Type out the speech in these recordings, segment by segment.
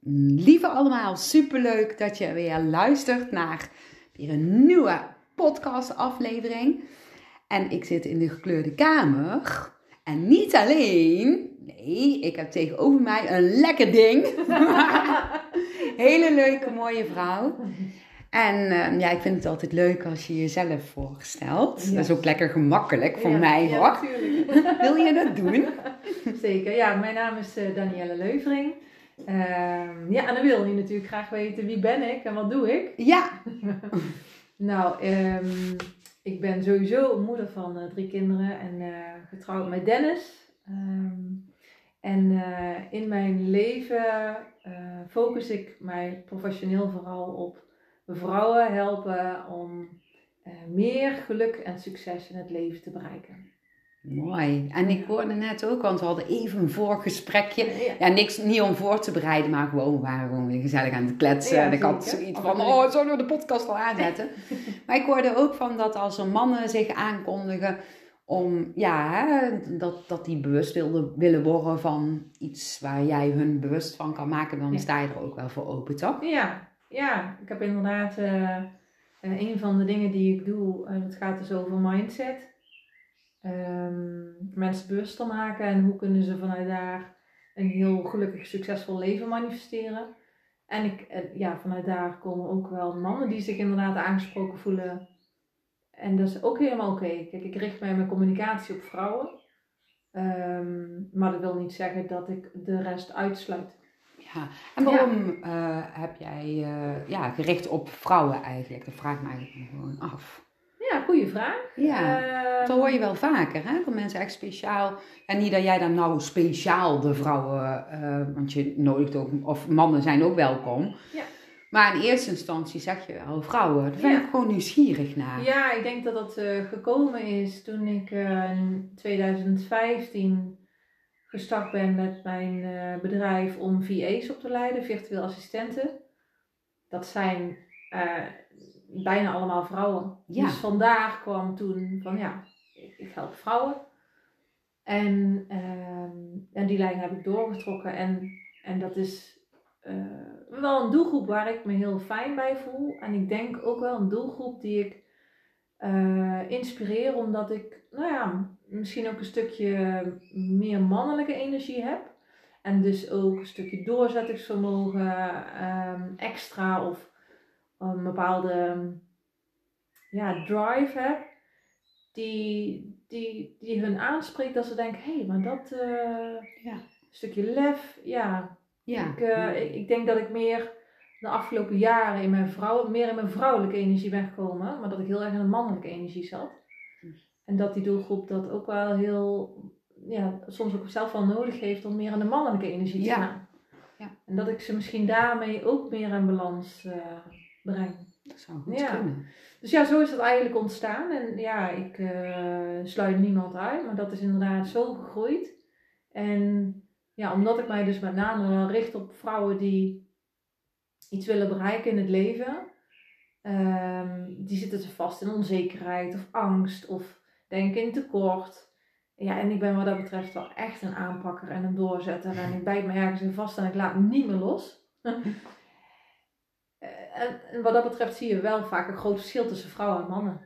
Lieve allemaal, superleuk dat je weer luistert naar weer een nieuwe podcast aflevering. En ik zit in de gekleurde kamer. En niet alleen, nee, ik heb tegenover mij een lekker ding. Hele leuke, mooie vrouw. En uh, ja, ik vind het altijd leuk als je jezelf voorstelt. Dat is ook lekker gemakkelijk voor ja, mij ja, hoor. natuurlijk. Wil je dat doen? Zeker. Ja, mijn naam is uh, Danielle Leuvering. Uh, ja, en dan wil je natuurlijk graag weten wie ben ik en wat doe ik. Ja. nou, um, ik ben sowieso moeder van uh, drie kinderen en uh, getrouwd met Dennis. Um, en uh, in mijn leven focus ik mij professioneel vooral op vrouwen helpen om meer geluk en succes in het leven te bereiken. Mooi. En ik hoorde net ook, want we hadden even een voorgesprekje. Ja, ja niks, niet om voor te bereiden, maar gewoon, we waren gewoon gezellig aan het kletsen. Ja, en ik had zoiets van, oh, zullen we de podcast al aanzetten? maar ik hoorde ook van dat als er mannen zich aankondigen om, ja, hè, dat, dat die bewust wilden, willen worden van iets waar jij hun bewust van kan maken, dan sta je er ook wel voor open, toch? Ja, ja. ik heb inderdaad eh, eh, een van de dingen die ik doe, en het gaat dus over mindset. Ehm, mensen bewuster maken en hoe kunnen ze vanuit daar een heel gelukkig, succesvol leven manifesteren. En ik, ja, vanuit daar komen ook wel mannen die zich inderdaad aangesproken voelen. En dat is ook helemaal oké. Kijk, ik richt mij mijn communicatie op vrouwen. Ehm, maar dat wil niet zeggen dat ik de rest uitsluit. Ja. En waarom eh, heb jij eh, ja, gericht op vrouwen eigenlijk? Dat vraag ik me eigenlijk gewoon af. Ja, goede vraag. Ja, Ehm, Dat hoor je wel vaker, hè? Dat mensen echt speciaal... En niet dat jij dan nou speciaal de vrouwen... eh, want je nodigt ook... Of mannen zijn ook welkom. Ja. Maar in eerste instantie zeg je wel vrouwen. Daar ben Ja. ik gewoon nieuwsgierig naar. Ja, ik denk dat dat eh, gekomen is toen ik eh, in 2015 gestart ben met mijn bedrijf om VA's op te leiden, virtueel assistenten. Dat zijn bijna allemaal vrouwen. Ja. Dus vandaar kwam toen van ja, ik, ik help vrouwen. En, ehm, en die lijn heb ik doorgetrokken. En, en dat is eh, wel een doelgroep waar ik me heel fijn bij voel. En ik denk ook wel een doelgroep die ik eh, inspireer, omdat ik, nou ja, misschien ook een stukje meer mannelijke energie heb. En dus ook een stukje doorzettingsvermogen ehm, extra of een bepaalde ja, drive heb. Die, die, die hun aanspreekt dat ze denken, hé, hey, maar dat eh, Ja. stukje lef, ja, Ja. ik, eh, ik, ik denk dat ik meer de afgelopen jaren in mijn vrouw, meer in mijn vrouwelijke energie ben gekomen, maar dat ik heel erg in de mannelijke energie zat. En dat die doelgroep dat ook wel heel, ja, soms ook zelf wel nodig heeft om meer in de mannelijke energie te Ja. gaan. Ja. En dat ik ze misschien daarmee ook meer in balans eh, breng. Dat zou goed Ja. kunnen. Dus ja, zo is het eigenlijk ontstaan. En ja, ik eh, sluit niemand uit, maar dat is inderdaad zo gegroeid. En ja, omdat ik mij dus met name richt op vrouwen die iets willen bereiken in het leven, ehm, die zitten ze vast in onzekerheid of angst of denken in tekort. Ja, en ik ben wat dat betreft wel echt een aanpakker en een doorzetter. En ik bijt me ergens in vast en ik laat me niet meer los. En, en wat dat betreft zie je wel vaak een groot verschil tussen vrouwen en mannen.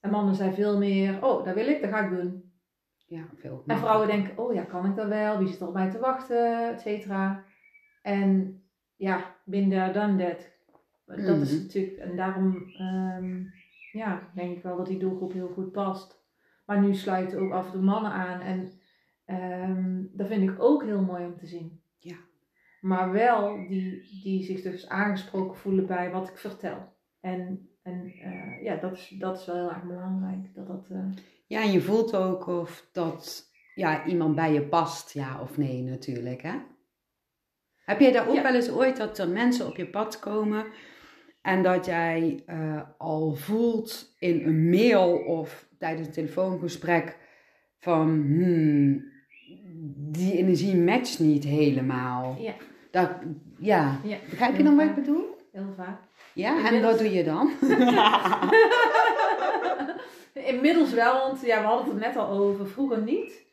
En mannen zijn veel meer, oh, dat wil ik, dat ga ik doen. Ja, veel. En vrouwen denken, oh ja, kan ik dat wel? Wie zit er op mij te wachten? Et cetera. En ja, binnen dan dat. Dat is Mhm. natuurlijk, en daarom ehm, ja, denk ik wel dat die doelgroep heel goed past. Maar nu sluiten ook af en toe mannen aan. En ehm, dat vind ik ook heel mooi om te zien. Maar wel die, die zich dus aangesproken voelen bij wat ik vertel. En, en eh, ja, dat is, dat is wel heel erg belangrijk. Dat dat, eh, Ja, en je voelt ook of dat ja, iemand bij je past, ja of nee natuurlijk, hè? Heb jij daar ook Ja. wel eens ooit dat er mensen op je pad komen en dat jij eh, al voelt in een mail of tijdens een telefoongesprek van, hmm, die energie matcht niet helemaal. Ja. Dat, ja, ja, begrijp je dan wat ik bedoel? heel vaak. Ja, en wat doe je dan? Inmiddels wel, want ja, we hadden het er net al over. Vroeger niet.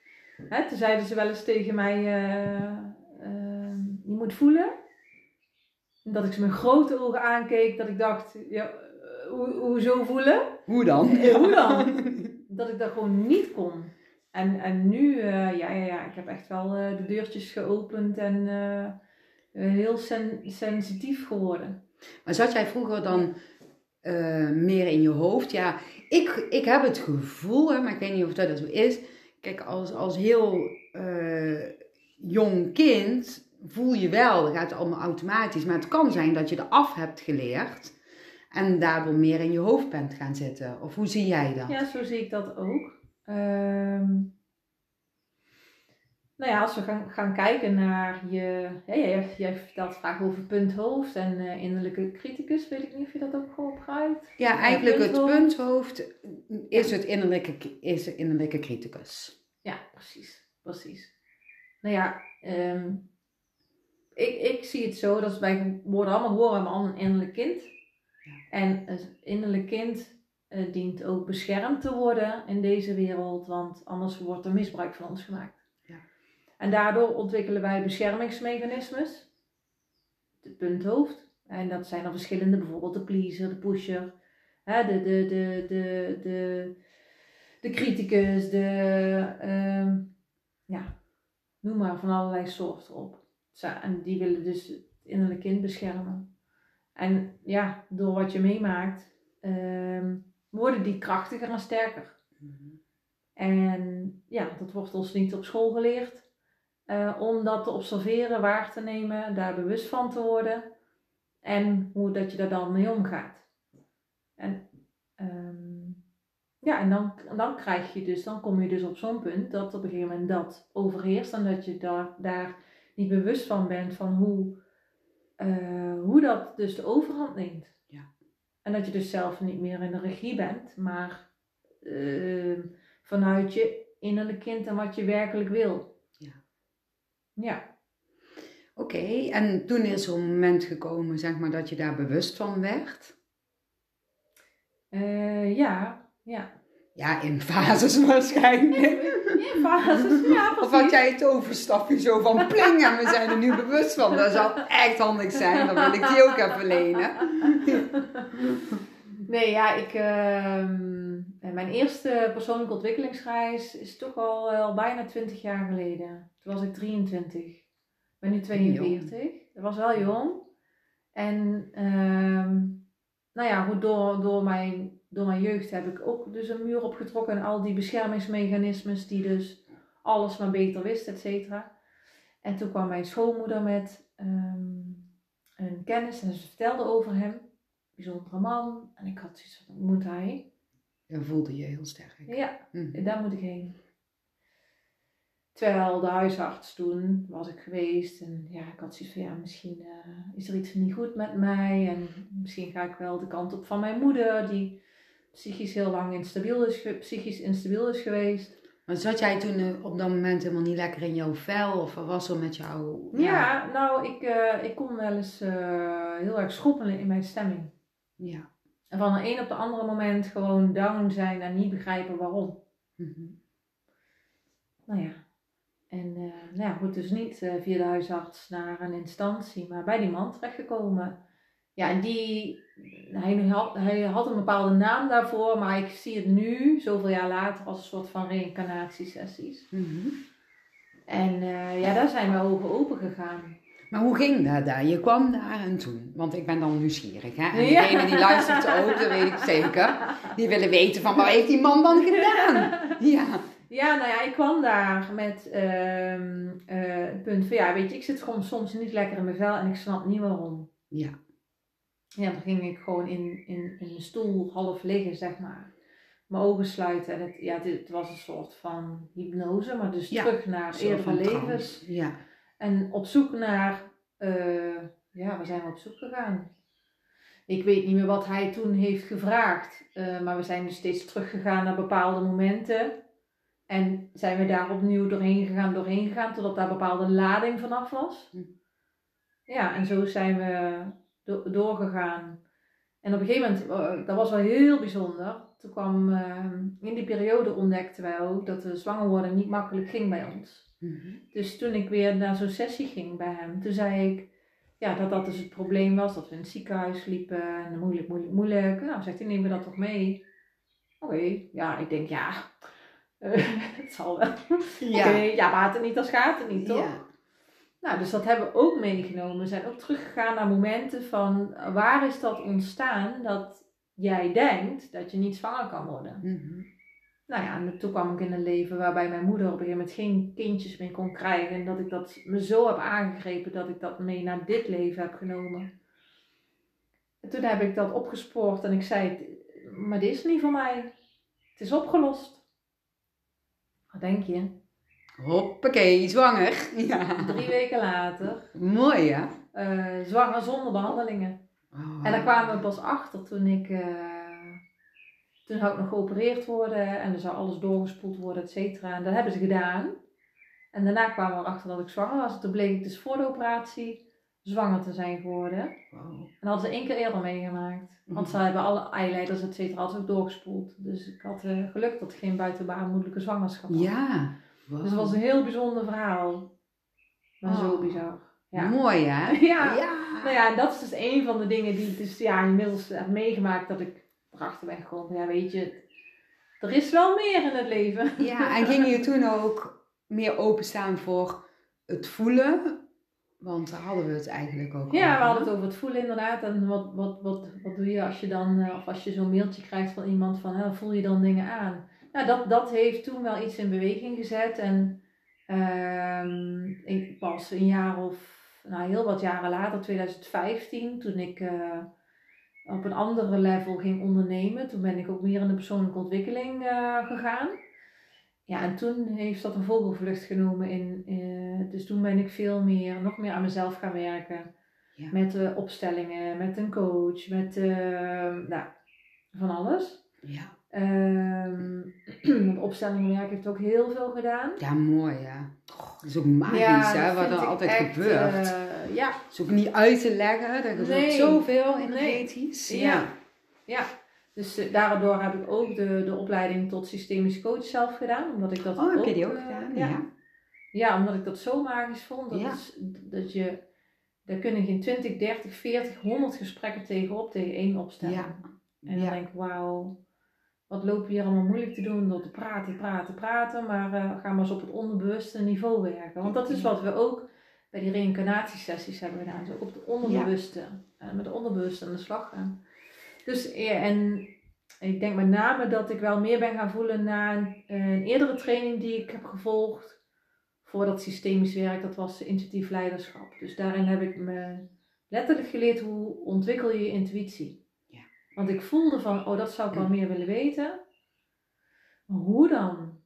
Hè, toen zeiden ze wel eens tegen mij: eh, ehm, Je moet voelen. Dat ik ze met grote ogen aankeek, dat ik dacht, ja, eh, hoe, hoezo voelen? Hoe dan? Eh, hoe dan? Dat ik dat gewoon niet kon. En, en nu, ja, ja, ja, ik heb echt wel de deurtjes geopend en heel sen- sensitief geworden. Maar zat jij vroeger dan eh, meer in je hoofd? Ja, ik, ik heb het gevoel, hè, maar ik weet niet of dat zo is. Kijk, als, als heel eh, jong kind voel je wel, dat gaat allemaal automatisch. Maar het kan zijn dat je er af hebt geleerd en daardoor meer in je hoofd bent gaan zitten. Of hoe zie jij dat? Ja, zo zie ik dat ook. Ehm, nou ja, als we gaan, gaan kijken naar je. Ja, jij, jij vertelt vaak over punthoofd en eh, innerlijke criticus. Weet ik niet of je dat ook gebruikt. Ja, eigenlijk het punthoofd. punthoofd is het innerlijke, is de innerlijke criticus. Ja, precies. Precies. Nou ja, ehm, ik, ik zie het zo dat wij worden allemaal met allemaal een innerlijk kind. En het innerlijk kind eh, dient ook beschermd te worden in deze wereld, want anders wordt er misbruik van ons gemaakt. En daardoor ontwikkelen wij beschermingsmechanismes, het punthoofd. En dat zijn er verschillende, bijvoorbeeld de pleaser, de pusher, hè, de, de, de, de, de, de criticus, de, ehm, ja, noem maar van allerlei soorten op. En die willen dus het innerlijk kind beschermen. En ja, door wat je meemaakt, ehm, worden die krachtiger en sterker. En ja, dat wordt ons niet op school geleerd. Eh, om dat te observeren, waar te nemen, daar bewust van te worden. En hoe dat je daar dan mee omgaat. En ehm, ja, en dan, dan krijg je dus, dan kom je dus op zo'n punt dat op een gegeven moment dat overheerst. En dat je daar, daar niet bewust van bent van hoe, eh, hoe dat dus de overhand neemt. Ja. En dat je dus zelf niet meer in de regie bent, maar eh, vanuit je innerlijk kind en wat je werkelijk wil. Ja. Oké, en toen is er een moment gekomen, zeg maar, dat je daar bewust van werd. Eh, ja, ja. Ja, in fases waarschijnlijk. In fases, ja, Of had precies. jij het overstapje zo van pling en we zijn er nu bewust van. Dat zou echt handig zijn, dan wil ik die ook even lenen. Nee, ja, ik, ehm, eh, mijn eerste persoonlijke ontwikkelingsreis is toch al, al bijna 20 jaar geleden. Toen was ik 23. Ik ben nu 42. Dat was wel jong. En ehm, nou ja, goed, door, door, mijn, door mijn jeugd heb ik ook dus een muur opgetrokken. En al die beschermingsmechanismes die dus alles maar beter wist, et cetera. En toen kwam mijn schoonmoeder met ehm, een kennis en ze vertelde over hem bijzondere man. En ik had zoiets van, moet hij? Dat voelde je heel sterk. Ja, Mhm. daar moet ik heen. Terwijl de huisarts toen was ik geweest en ja, ik had zoiets van, ja, misschien eh, is er iets niet goed met mij. En misschien ga ik wel de kant op van mijn moeder, die psychisch heel lang instabiel is, psychisch instabiel is geweest. Maar zat jij toen eh, op dat moment helemaal niet lekker in jouw vel? Of was er met jou? Ja, nou, ik, eh, ik kon wel eens heel erg schoppelen in mijn stemming. Ja. En van een een op de andere moment gewoon down zijn en niet begrijpen waarom. Mhm. Nou ja. En eh, nou ja, goed, dus niet eh, via de huisarts naar een instantie, maar bij die man terechtgekomen. Ja, en die, hij had, hij had een bepaalde naam daarvoor, maar ik zie het nu, zoveel jaar later, als een soort van reïncarnatiesessies. Mhm. En eh, ja, daar zijn mijn ogen open gegaan. Maar hoe ging dat daar? Je kwam daar en toen. Want ik ben dan nieuwsgierig. Hè? En Ja. degene die luistert ook, dat weet ik zeker. Die willen weten van wat heeft die man dan gedaan? Ja. Ja, nou ja, ik kwam daar met eh, het punt van, ja, weet je, ik zit gewoon soms niet lekker in mijn vel en ik snap niet waarom. Ja. Ja, dan ging ik gewoon in, in, in een stoel half liggen, zeg maar. Mijn ogen sluiten. En het, ja, dit was een soort van hypnose, maar dus Ja, terug naar eerdere van levens. Ja. En op zoek naar, eh, ja, waar zijn we op zoek gegaan? Ik weet niet meer wat hij toen heeft gevraagd. eh, maar we zijn dus steeds teruggegaan naar bepaalde momenten. En zijn we daar opnieuw doorheen gegaan, doorheen gegaan, totdat daar bepaalde lading vanaf was. Hm. Ja, en zo zijn we do- doorgegaan. En op een gegeven moment, dat was wel heel bijzonder. Toen kwam, eh, in die periode ontdekten wij ook dat de zwanger worden niet makkelijk ging bij ons. Mhm. Dus toen ik weer naar zo'n sessie ging bij hem, toen zei ik ja, dat dat dus het probleem was. Dat we in het ziekenhuis liepen en moeilijk, moeilijk, moeilijk. Nou, zegt hij, neem we dat toch mee? Oké, ja, ik denk ja, eh, het zal wel. Ja. Oké, ja, het niet, dan gaat het niet, toch? Ja. Nou, dus dat hebben we ook meegenomen. We zijn ook teruggegaan naar momenten van waar is dat ontstaan dat jij denkt dat je niet zwanger kan worden. Mhm. Nou ja, en toen kwam ik in een leven waarbij mijn moeder op een gegeven moment geen kindjes meer kon krijgen. En dat ik dat me zo heb aangegrepen dat ik dat mee naar dit leven heb genomen. En toen heb ik dat opgespoord en ik zei, maar dit is niet voor mij. Het is opgelost. Wat denk je? Hoppakee, zwanger. Ja. Drie weken later, Mooi, hè? eh, zwanger zonder behandelingen. Oh. En daar kwamen we pas achter toen ik. eh, toen zou ik nog geopereerd worden en er zou alles doorgespoeld worden, et cetera. En dat hebben ze gedaan. En daarna kwamen we erachter dat ik zwanger was. En toen bleek ik dus voor de operatie zwanger te zijn geworden. Wow. En dat hadden ze één keer eerder meegemaakt. Want Mhm. ze hebben alle eileiders, et cetera, ook doorgespoeld. Dus ik had eh, geluk dat ik geen buitenbaarmoedelijke zwangerschap had. Ja. Wow. Dus het was een heel bijzonder verhaal. Maar zo Oh. bizar. Ja. Mooi, hè? Ja. ja. Nou ja, en dat is dus een van de dingen die ik dus ja, inmiddels heb meegemaakt. Dat ik erachter ben gekomen. Ja, weet je, er is wel meer in het leven. Ja, en ging je toen ook meer openstaan voor het voelen? Want daar hadden we het eigenlijk ook Ja, we hadden het over het voelen inderdaad. En wat, wat, wat, wat doe je als je dan, eh, of als je zo'n mailtje krijgt van iemand van, hè, voel je dan dingen aan? Nou, dat, dat heeft toen wel iets in beweging gezet. En ehm, ik pas een jaar of, nou heel wat jaren later, 2015, toen ik eh, op een andere level ging ondernemen. Toen ben ik ook meer in de persoonlijke ontwikkeling eh, gegaan. Ja, en toen heeft dat een vogelvlucht genomen. In, eh, dus toen ben ik veel meer, nog meer aan mezelf gaan werken. Ja. Met opstellingen, met een coach, met eh, nou, van alles. Ja. Ehm met opstellingenwerk heeft ook heel veel gedaan. ja, mooi? Oh, dat is ook magisch, hè? Wat er altijd echt, gebeurt. eh, ja, is ook niet uit te leggen. Er gebeurt Nee. zoveel energetisch. Ja. ja. Dus eh, daardoor heb ik ook de, de opleiding tot systemisch coach zelf gedaan. Omdat ik dat Oh, heb je die ook eh, gedaan? Ja. Ja. Ja, omdat ik dat zo magisch vond. Dat, Ja. is, dat je, daar kunnen geen 20, 30, 40, 100 gesprekken tegenop tegen één opstelling. Ja. En dan Ja. denk ik, wauw, wat lopen we hier allemaal moeilijk te doen door te praten, praten, praten. Maar eh ga maar eens op het onderbewuste niveau werken. Want dat is wat we ook bij die reïncarnatiesessies hebben gedaan. Dus ook op het onderbewuste. En met het onderbewuste aan de slag gaan. Dus ja, en ik denk met name dat ik wel meer ben gaan voelen na een, een eerdere training die ik heb gevolgd. Voor dat systemisch werk, dat was intuïtief leiderschap. Dus daarin heb ik me letterlijk geleerd hoe ontwikkel je je intuïtie. Want ik voelde van, oh dat zou ik wel meer willen weten. Maar hoe dan?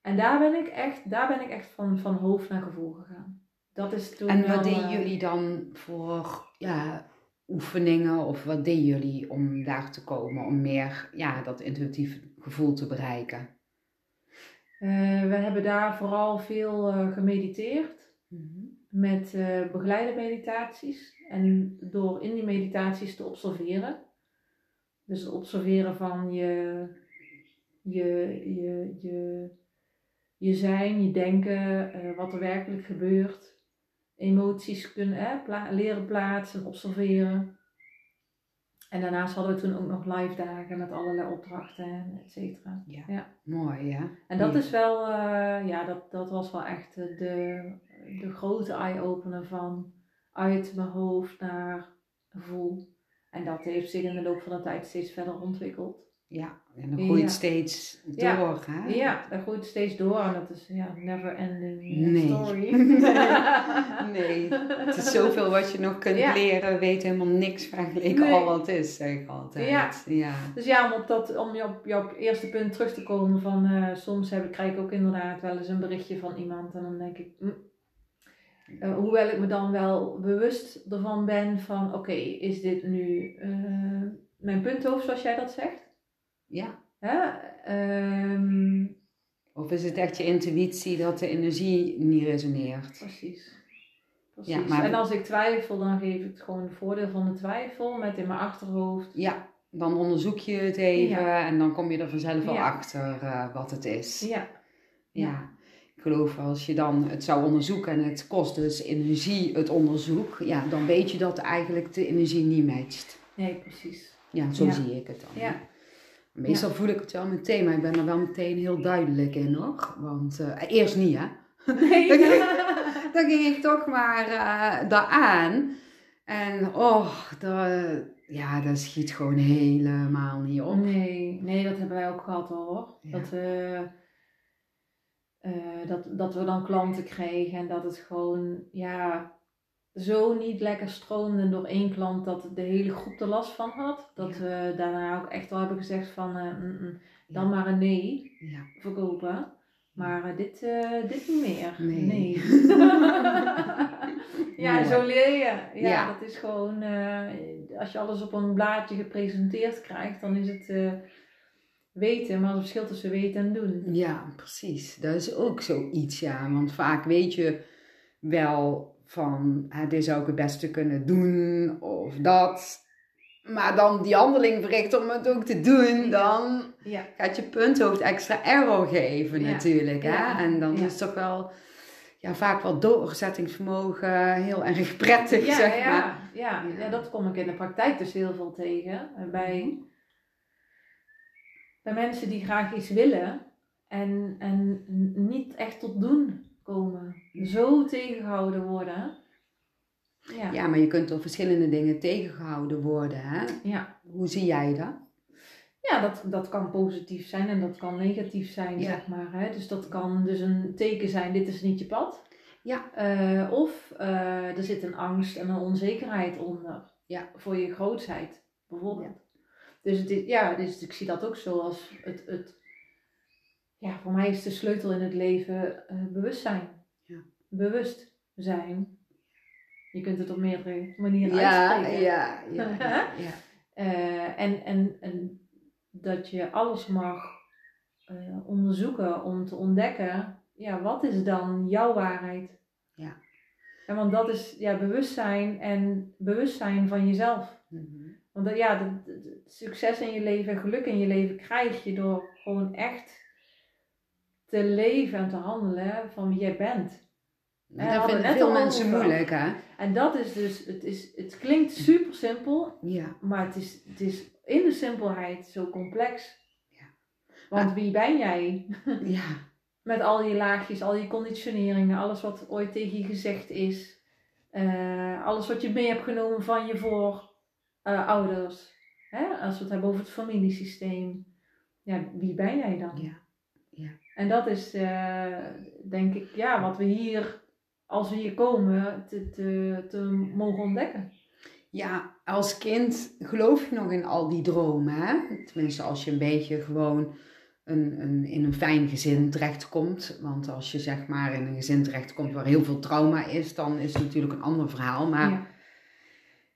En daar ben ik echt, daar ben ik echt van, van hoofd naar gevoel gegaan. Dat is toen En wat deden eh, jullie dan voor ja, oefeningen of wat deden jullie om daar te komen? Om meer ja, dat intuïtief gevoel te bereiken? eh, we hebben daar vooral veel eh, gemediteerd. Mhm. met eh, begeleide meditaties. En door in die meditaties te observeren. Dus het observeren van je, je, je, je, je zijn, je denken, eh, wat er werkelijk gebeurt. Emoties kunnen pla- leren plaatsen, observeren. En daarnaast hadden we toen ook nog live dagen met allerlei opdrachten en et cetera. Ja. Ja. Mooi, hè? En dat Ja. is wel, eh, ja, dat, dat was wel echt eh, de, de grote eye-opener van uit mijn hoofd naar gevoel. En dat heeft zich in de loop van de tijd steeds verder ontwikkeld. Ja, en dan groeit Ja. steeds Ja. door, hè? Ja, dat groeit steeds door en dat is ja, never ending Nee. story. Nee, het is zoveel wat je nog kunt Ja. leren, weet helemaal niks vergeleken Nee. al wat is, zeg ik altijd. Ja. ja. Dus ja, om op, dat, om je op jouw eerste punt terug te komen van eh, soms heb ik, krijg ik ook inderdaad wel eens een berichtje van iemand en dan denk ik, hm, eh, hoewel ik me dan wel bewust ervan ben van oké, is dit nu eh, mijn punthoofd zoals jij dat zegt? ja. Ehm, Of is het echt je intuïtie dat de energie niet resoneert? precies. precies. Ja, maar- En als ik twijfel, dan geef ik het gewoon het voordeel van de twijfel met in mijn achterhoofd. Ja, dan onderzoek je het even Ja. en dan kom je er vanzelf wel Ja. achter eh, wat het is. Ja, Ja. Ik geloof als je dan het zou onderzoeken en het kost dus energie, het onderzoek, ja, dan weet je dat eigenlijk de energie niet matcht. Nee, precies. Ja, zo Ja. zie ik het dan. Ja. Meestal voel ik het wel meteen, maar ik ben er wel meteen heel duidelijk in nog. Want eh, eerst niet, hè. Nee. Dan ging ik toch maar eh daaraan. En oh, dat, ja, dat schiet gewoon helemaal niet op. Nee, nee, dat hebben wij ook gehad hoor. Ja. Dat, we, eh, dat, dat we dan klanten kregen en dat het gewoon ja, zo niet lekker stroomde door één klant dat de hele groep er last van had. Dat Ja. we daarna ook echt wel hebben gezegd van eh, mm, mm, dan Ja. maar een nee Ja. verkopen. Maar eh, dit, dit niet meer. Nee. ja, Mooi. zo leer je. Ja, Ja. dat is gewoon, als je alles op een blaadje gepresenteerd krijgt, dan is het weten, maar het verschil tussen weten en doen. Ja, precies. Dat is ook zoiets, ja. Want vaak weet je wel van, hè, dit zou ik het beste kunnen doen, of dat. Maar dan die handeling verricht om het ook te doen, dan Ja, gaat je punthoofd extra error geven Ja. natuurlijk. Hè? Ja. En dan is toch wel ja, vaak wel doorzettingsvermogen heel erg prettig, ja, zeg maar. ja. Ja. ja, dat kom ik in de praktijk dus heel veel tegen. Bij, bij mensen die graag iets willen en, en niet echt tot doen komen. Zo tegengehouden worden. Ja. Ja, maar je kunt door verschillende dingen tegengehouden worden. Hè? Ja. Hoe zie jij dat? Ja, dat, dat kan positief zijn en dat kan negatief zijn, Ja. zeg maar. Hè? Dus dat kan dus een teken zijn, dit is niet je pad. Ja. Eh, of eh, er zit een angst en een onzekerheid onder. Ja. Voor je grootheid, bijvoorbeeld. Dus, het is, ja, dus ik zie dat ook zo als het, het... Ja, voor mij is de sleutel in het leven eh, bewustzijn. Ja. Bewust zijn. Je kunt het op meerdere manieren Ja, uitspreken. ja, ja, ja, ja. Eh, en, en, en dat je alles mag eh, onderzoeken om te ontdekken, ja, wat is dan jouw waarheid? Ja. En want dat is ja, bewustzijn en bewustzijn van jezelf. Mhm. Want dat, ja, de succes in je leven en geluk in je leven krijg je door gewoon echt te leven en te handelen van wie jij bent. We dat vinden net veel al mensen over. moeilijk, hè? En dat is dus, het, is, het klinkt super simpel, Ja, maar het is, het is in de simpelheid zo complex. Ja. Want wie ben jij? ja, Met al je laagjes, al je conditioneringen, alles wat ooit tegen je gezegd is. eh, alles wat je mee hebt genomen van je voorouders. Hè? Als we het hebben over het familiesysteem. Ja, wie ben jij dan? ja. En dat is, eh, denk ik, ja, wat we hier, als we hier komen, te, te, te mogen ontdekken. Ja, als kind geloof je nog in al die dromen, hè? Tenminste, als je een beetje gewoon een, een, in een fijn gezin terechtkomt. Want als je zeg maar in een gezin terechtkomt waar heel veel trauma is, dan is het natuurlijk een ander verhaal. Maar ja,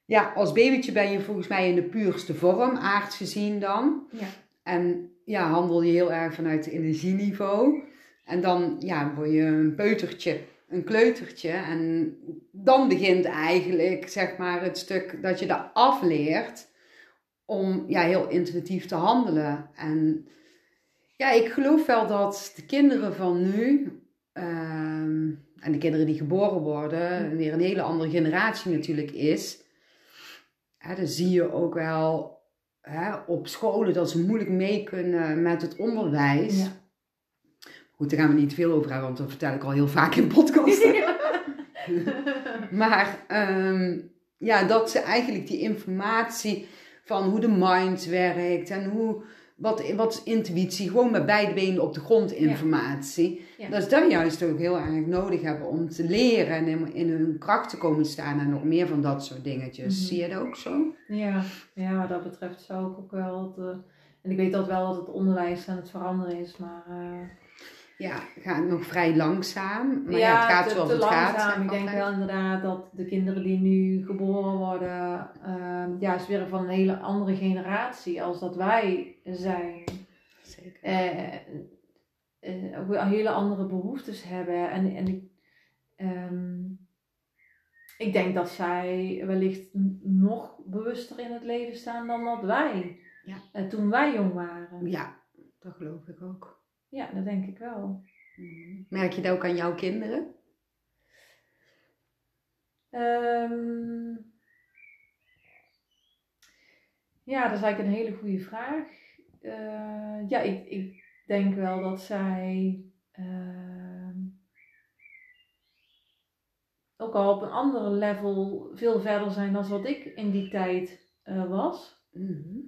Ja. als babytje ben je volgens mij in de puurste vorm, aards gezien dan. Ja. En ja, handel je heel erg vanuit het energieniveau. En dan ja, word je een peutertje, een kleutertje. En dan begint eigenlijk zeg maar het stuk dat je daar afleert om ja, heel intuïtief te handelen. En ja, ik geloof wel dat de kinderen van nu ehm, en de kinderen die geboren worden, weer een hele andere generatie natuurlijk is. Ja, dan zie je ook wel hè, op scholen dat ze moeilijk mee kunnen met het onderwijs. Ja. Goed, daar gaan we niet veel over hebben, want dat vertel ik al heel vaak in podcasts. Maar ehm, ja, dat ze eigenlijk die informatie van hoe de mind werkt en hoe, wat, wat is intuïtie, gewoon met beide benen op de grond informatie. Ja. Dat ze dat juist ook heel erg nodig hebben om te leren en in, in hun kracht te komen staan en nog meer van dat soort dingetjes. Mhm. Zie je dat ook zo? Ja, ja, wat dat betreft zou ik ook wel. Eh, en ik weet dat wel dat het onderwijs aan het veranderen is, maar. eh, Ja, het gaat nog vrij langzaam, maar ja, ja, het gaat zoals het gaat. langzaam. zeg Ik denk wel inderdaad dat de kinderen die nu geboren worden, ehm, ja, is weer van een hele andere generatie als dat wij zijn. Zeker. ook weer hele andere behoeftes hebben. En, en ik, ehm, ik denk dat zij wellicht nog bewuster in het leven staan dan dat wij. Ja. eh, toen wij jong waren. Ja, dat geloof ik ook. Ja, dat denk ik wel. Merk je dat ook aan jouw kinderen? Ehm, ja, dat is eigenlijk een hele goede vraag. Eh, ja, ik, ik denk wel dat zij ehm, ook al op een andere level veel verder zijn dan wat ik in die tijd eh, was. Mhm.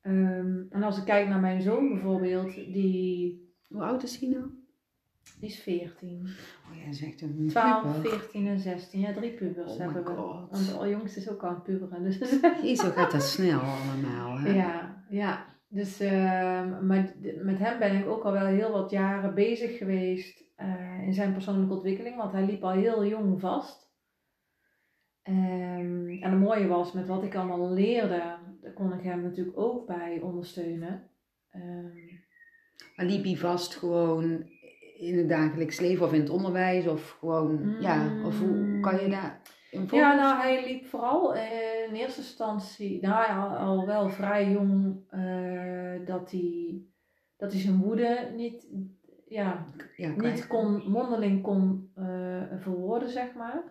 Ehm, en als ik kijk naar mijn zoon bijvoorbeeld, die, Hoe oud is hij nou? die is 14. Oh ja, zegt een 12, puber. 14 en 16. Ja, drie pubers Oh hebben we. god. Want de jongste is ook aan het puberen. Dus Zo gaat dat snel allemaal. Hè? Ja, ja. Dus ehm, met, met hem ben ik ook al wel heel wat jaren bezig geweest eh, in zijn persoonlijke ontwikkeling, want hij liep al heel jong vast. Ehm, en het mooie was, met wat ik allemaal leerde, daar kon ik hem natuurlijk ook bij ondersteunen. Ehm, Hij vast gewoon in het dagelijks leven of in het onderwijs? Of gewoon, ja, of hoe kan je daar in Ja, nou, hij liep vooral eh, in eerste instantie, nou ja, al wel vrij jong, eh, dat, hij, dat hij zijn woede niet, ja, ja, niet kon, mondeling kon eh, verwoorden, zeg maar.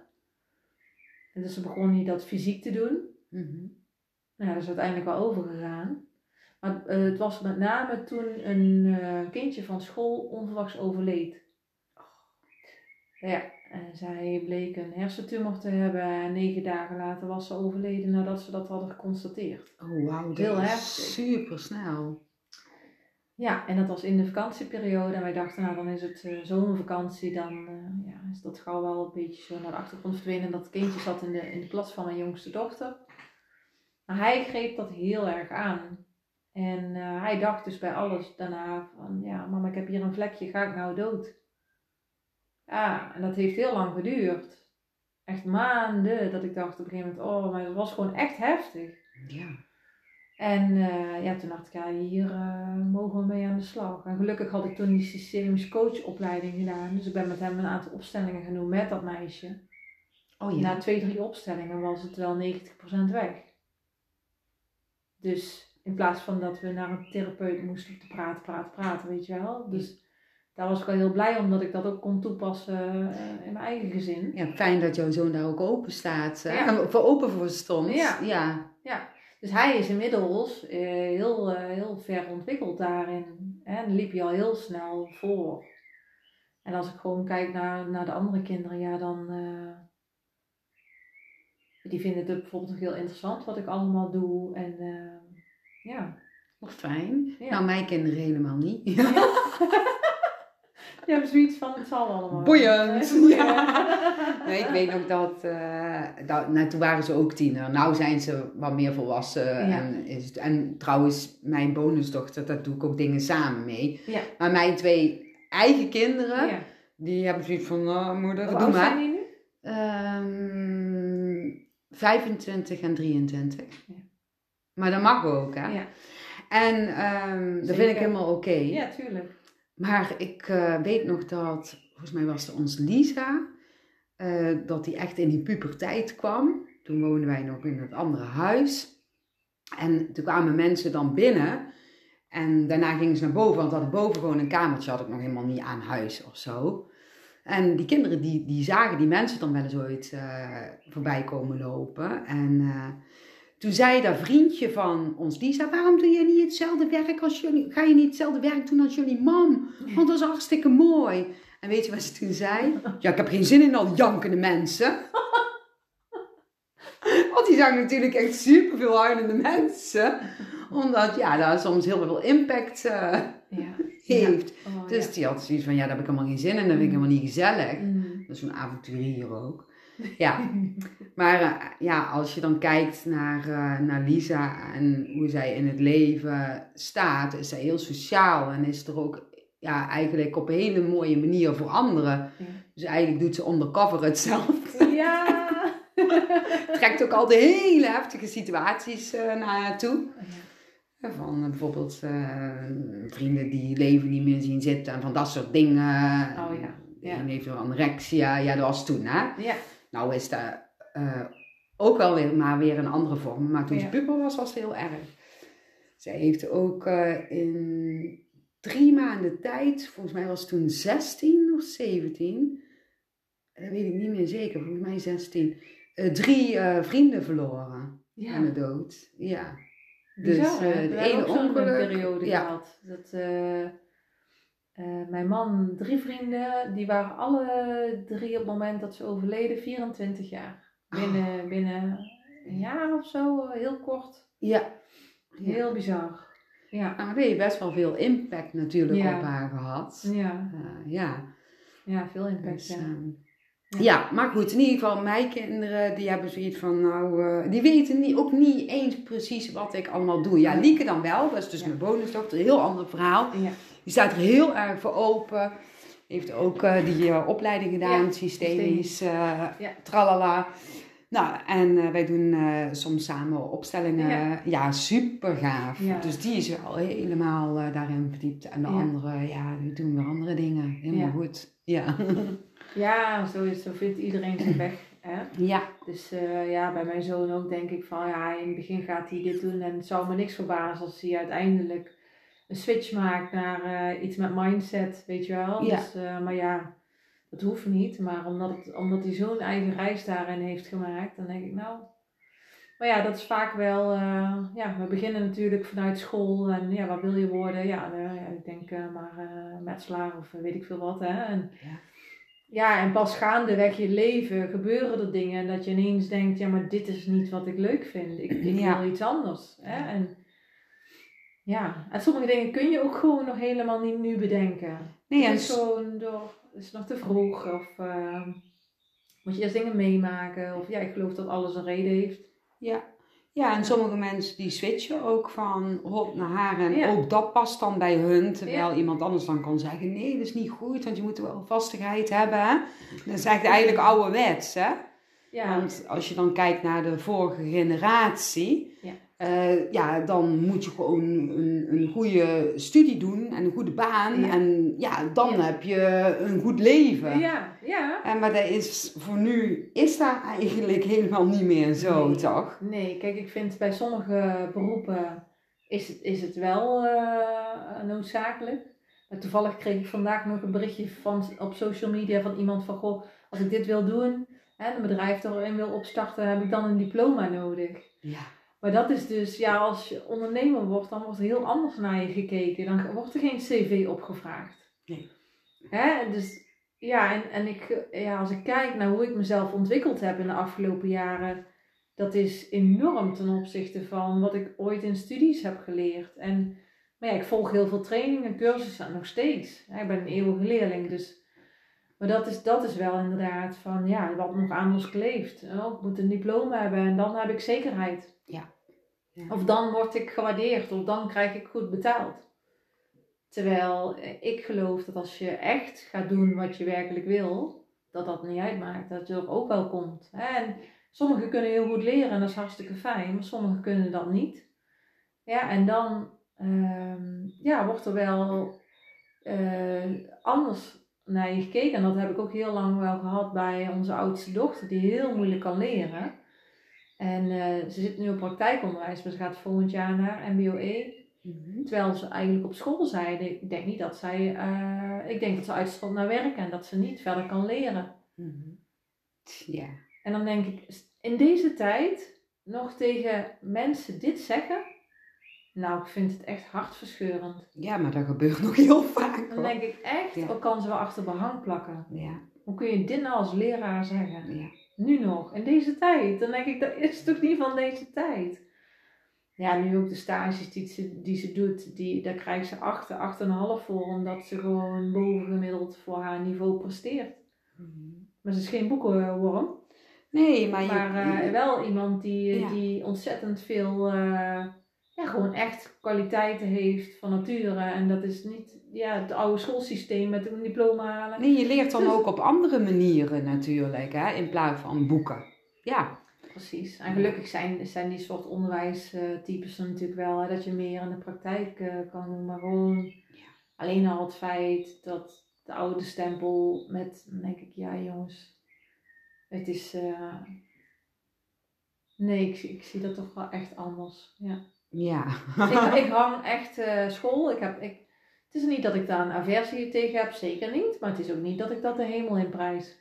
En dus ze begon niet dat fysiek te doen. Mhm. Nou, ja, dat is uiteindelijk wel overgegaan. Maar eh, het was met name toen een eh, kindje van school onverwachts overleed. Ja, en zij bleek een hersentumor te hebben en negen dagen later was ze overleden nadat ze dat hadden geconstateerd. Oh wauw, dat Heel heftig. super snel. Ja, en dat was in de vakantieperiode en wij dachten nou dan is het eh, zomervakantie, dan ja, is dat gauw wel een beetje zo naar de achtergrond verdwenen. En dat kindje zat in de, in de klas van mijn jongste dochter. Maar hij greep dat heel erg aan. En eh, hij dacht dus bij alles daarna van, ja mama ik heb hier een vlekje, ga ik nou dood? Ja, en dat heeft heel lang geduurd. Echt maanden dat ik dacht op een gegeven moment, oh, maar het was gewoon echt heftig. Ja. En eh, ja, toen dacht ik, ja, hier eh, mogen we mee aan de slag. En gelukkig had ik toen die systemisch coachopleiding gedaan. Dus ik ben met hem een aantal opstellingen genoemd met dat meisje. Oh ja. Na twee, drie opstellingen was het wel 90% weg. Dus in plaats van dat we naar een therapeut moesten te praten, praten, praten, weet je wel. Dus daar was ik wel heel blij om dat ik dat ook kon toepassen eh, in mijn eigen gezin. ja, fijn dat jouw zoon daar ook open staat. Ja. En voor open voor stond. Ja. ja. Dus hij is inmiddels eh, heel, eh, heel ver ontwikkeld daarin. Hè, en liep hij al heel snel voor. En als ik gewoon kijk naar, naar de andere kinderen, ja, dan. eh, die vinden het bijvoorbeeld ook heel interessant wat ik allemaal doe. En eh, ja. Wat fijn. Ja. Nou, mijn kinderen helemaal niet. Je hebt zoiets van, het zal allemaal. Boeiend. Ja. Nee, ik weet nog dat, eh, dat nou, toen waren ze ook tiener. Nou zijn ze wat meer volwassen. Ja. En, is, het- en trouwens, mijn bonusdochter, daar doe ik ook dingen samen mee. Ja. Maar mijn twee eigen kinderen, Ja. die hebben zoiets van, nou moeder, Hoe doe oud zijn maar. die nu? Ehm 25 en 23. Ja. Maar dat mag ook, hè? Ja. En ehm, dat vind ik helemaal oké. ja, tuurlijk. Maar ik eh, weet nog dat, volgens mij was het ons Lisa, eh, dat die echt in die puberteit kwam. Toen woonden wij nog in het andere huis. En toen kwamen mensen dan binnen. En daarna gingen ze naar boven, want hadden boven gewoon een kamertje, had ik nog helemaal niet aan huis of zo. En die kinderen die, die zagen die mensen dan wel eens ooit eh, voorbij komen lopen. En toen zei dat vriendje van ons, Lisa, waarom doe je niet hetzelfde werk als jullie? Ga je niet hetzelfde werk doen als jullie mam? Want dat is hartstikke mooi. En weet je wat ze toen zei? Ja, ik heb geen zin in al die jankende mensen. Want die zag natuurlijk echt super veel huilende mensen. Omdat, ja, dat soms heel veel impact eh, Ja. heeft. Oh, Dus ja. die had zoiets van, ja, daar heb ik helemaal geen zin in. Dat vind ik helemaal niet gezellig. Mm. Dat is zo'n avonturier ook. Ja, maar eh, ja, als je dan kijkt naar, eh, naar Lisa en hoe zij in het leven staat, is zij heel sociaal en is er ook ja, eigenlijk op een hele mooie manier voor anderen. Ja. Dus eigenlijk doet ze undercover hetzelfde. Ja. Trekt ook al de hele heftige situaties eh, naar haar toe. Ja. Van bijvoorbeeld vrienden die leven niet meer zien zitten en van dat soort dingen. Oh ja, ja. En heeft anorexia. Ja, dat was toen hè. Ja. Nou is dat eh, ook wel weer, maar weer een andere vorm. Maar toen ze puber was, was het heel erg. Zij heeft ook eh, in drie maanden tijd, volgens mij was het toen 16 of 17, dat weet ik niet meer zeker, volgens mij 16, eh, drie vrienden verloren aan de dood. Ja. Dus Bizar, de ene ongeluk. periode ja. gehad. Dat, eh, mijn man, drie vrienden, die waren alle drie op het moment dat ze overleden 24 jaar. Binnen, binnen een jaar of zo, eh, heel kort. Ja. Ja. Heel bizar. Ja. Nou, dat heeft best wel veel impact natuurlijk Ja. op haar gehad. Ja, Eh, ja. ja, veel impact. Dus, ja. ehm, Ja. ja, maar goed, in ieder geval, mijn kinderen, die hebben zoiets van, nou, die weten niet, ook niet eens precies wat ik allemaal doe. Ja, Lieke dan wel, dat is dus Ja. mijn bonusdochter, een heel ander verhaal. Ja. Die staat er heel erg voor open. Heeft ook eh, die eh, opleiding gedaan, Ja, systemisch, eh, Ja. tralala. Nou, en wij doen soms samen opstellingen. Ja, Ja. super gaaf. Dus die is wel helemaal daarin verdiept. En de andere, ja, die doen weer andere dingen. Helemaal goed. Ja. Ja, zo, is, zo vindt iedereen zijn weg. Hè? ja. Dus ja, bij mijn zoon ook denk ik van ja, in het begin gaat hij dit doen en het zou me niks verbazen als hij uiteindelijk een switch maakt naar eh, iets met mindset, weet je wel. Ja. Dus, eh, maar ja, dat hoeft niet. Maar omdat, het, omdat hij zo'n eigen reis daarin heeft gemaakt, dan denk ik nou. Maar ja, dat is vaak wel, eh, ja, we beginnen natuurlijk vanuit school en ja, wat wil je worden? Ja, ja, ik denk maar metselaar of weet ik veel wat. Hè? En, Ja. ja, en pas gaandeweg je leven gebeuren er dingen dat je ineens denkt, ja, maar dit is niet wat ik leuk vind. Ik, ik Ja. wil iets anders. Hè? En ja, en sommige dingen kun je ook gewoon nog helemaal niet nu bedenken. Nee, het is gewoon door, is nog te vroeg of eh, moet je eerst dingen meemaken. Of ja, ik geloof dat alles een reden heeft. Ja. Ja, en sommige mensen die switchen ook van hop naar haar en Ja. ook dat past dan bij hun. Terwijl iemand anders dan kan zeggen, nee, dat is niet goed, want je moet wel vastigheid hebben. Hè? Dat is echt eigenlijk ouderwets, hè? Ja, Want als je dan kijkt naar de vorige generatie, Ja. Eh, ja, dan moet je gewoon een, een goede studie doen en een goede baan. Ja. En ja, dan Ja. heb je een goed leven. ja, ja. En, maar dat is, voor nu is dat eigenlijk helemaal niet meer zo, Nee. toch? Nee, kijk, ik vind bij sommige beroepen is het, is het wel eh, noodzakelijk. Maar toevallig kreeg ik vandaag nog een berichtje van, op social media van iemand van, goh, als ik dit wil doen en een bedrijf erin wil opstarten, heb ik dan een diploma nodig. Ja. Maar dat is dus, ja, als je ondernemer wordt, dan wordt er heel anders naar je gekeken. Dan wordt er geen cv opgevraagd. Nee. Hè? Dus ja, en, en ik, ja, als ik kijk naar hoe ik mezelf ontwikkeld heb in de afgelopen jaren, dat is enorm ten opzichte van wat ik ooit in studies heb geleerd. En maar ja, ik volg heel veel trainingen, cursussen, nog steeds. Ik ben een eeuwige leerling, dus... Maar dat is, dat is wel inderdaad van, ja, wat nog aan ons kleeft. Oh, ik moet een diploma hebben en dan heb ik zekerheid. Of dan word ik gewaardeerd, of dan krijg ik goed betaald. Terwijl eh, ik geloof dat als je echt gaat doen wat je werkelijk wil, dat dat niet uitmaakt. Dat je er ook wel komt. En sommigen kunnen heel goed leren en dat is hartstikke fijn, maar sommigen kunnen dat niet. Ja, en dan ehm, ja, wordt er wel eh, anders naar je gekeken. En dat heb ik ook heel lang wel gehad bij onze oudste dochter, die heel moeilijk kan leren. En eh, ze zit nu op praktijkonderwijs, maar ze gaat volgend jaar naar MBOE. Mhm. Terwijl ze eigenlijk op school zeiden, ik denk niet dat zij, eh, ik denk dat ze uitstroomt naar werk en dat ze niet verder kan leren. Mhm. Ja. En dan denk ik, in deze tijd nog tegen mensen dit zeggen, nou, ik vind het echt hartverscheurend. ja, maar dat gebeurt nog heel vaak. Dan hoor. denk ik echt, Ja. kan ze wel achter behang plakken. Ja, Hoe kun je dit nou als leraar zeggen? ja. Nu nog, in deze tijd. Dan denk ik, dat is toch niet van deze tijd. Ja, nu ook de stages die ze, die ze doet, die, daar krijgt ze 8, 8,5 voor, omdat ze gewoon bovengemiddeld voor haar niveau presteert. Mhm. Maar ze is geen boekenworm, Nee, maar, je, maar eh, wel iemand die, Ja. die ontzettend veel, eh, ja, gewoon echt kwaliteiten heeft van nature. En dat is niet ja, het oude schoolsysteem met een diploma halen. nee, je leert dan Dus- ook op andere manieren natuurlijk, hè, in plaats van boeken. Ja, Precies. En gelukkig zijn, zijn die soort onderwijstypes er natuurlijk wel, hè, dat je meer in de praktijk eh, kan doen. Maar gewoon alleen al het feit dat de oude stempel met, dan denk ik, ja jongens, het is, eh, nee, ik, ik zie dat toch wel echt anders. Ja. Ja. ik, ik hang echt eh, school, ik heb, ik, Het is niet dat ik daar een aversie tegen heb, zeker niet. Maar het is ook niet dat ik dat de hemel in prijs.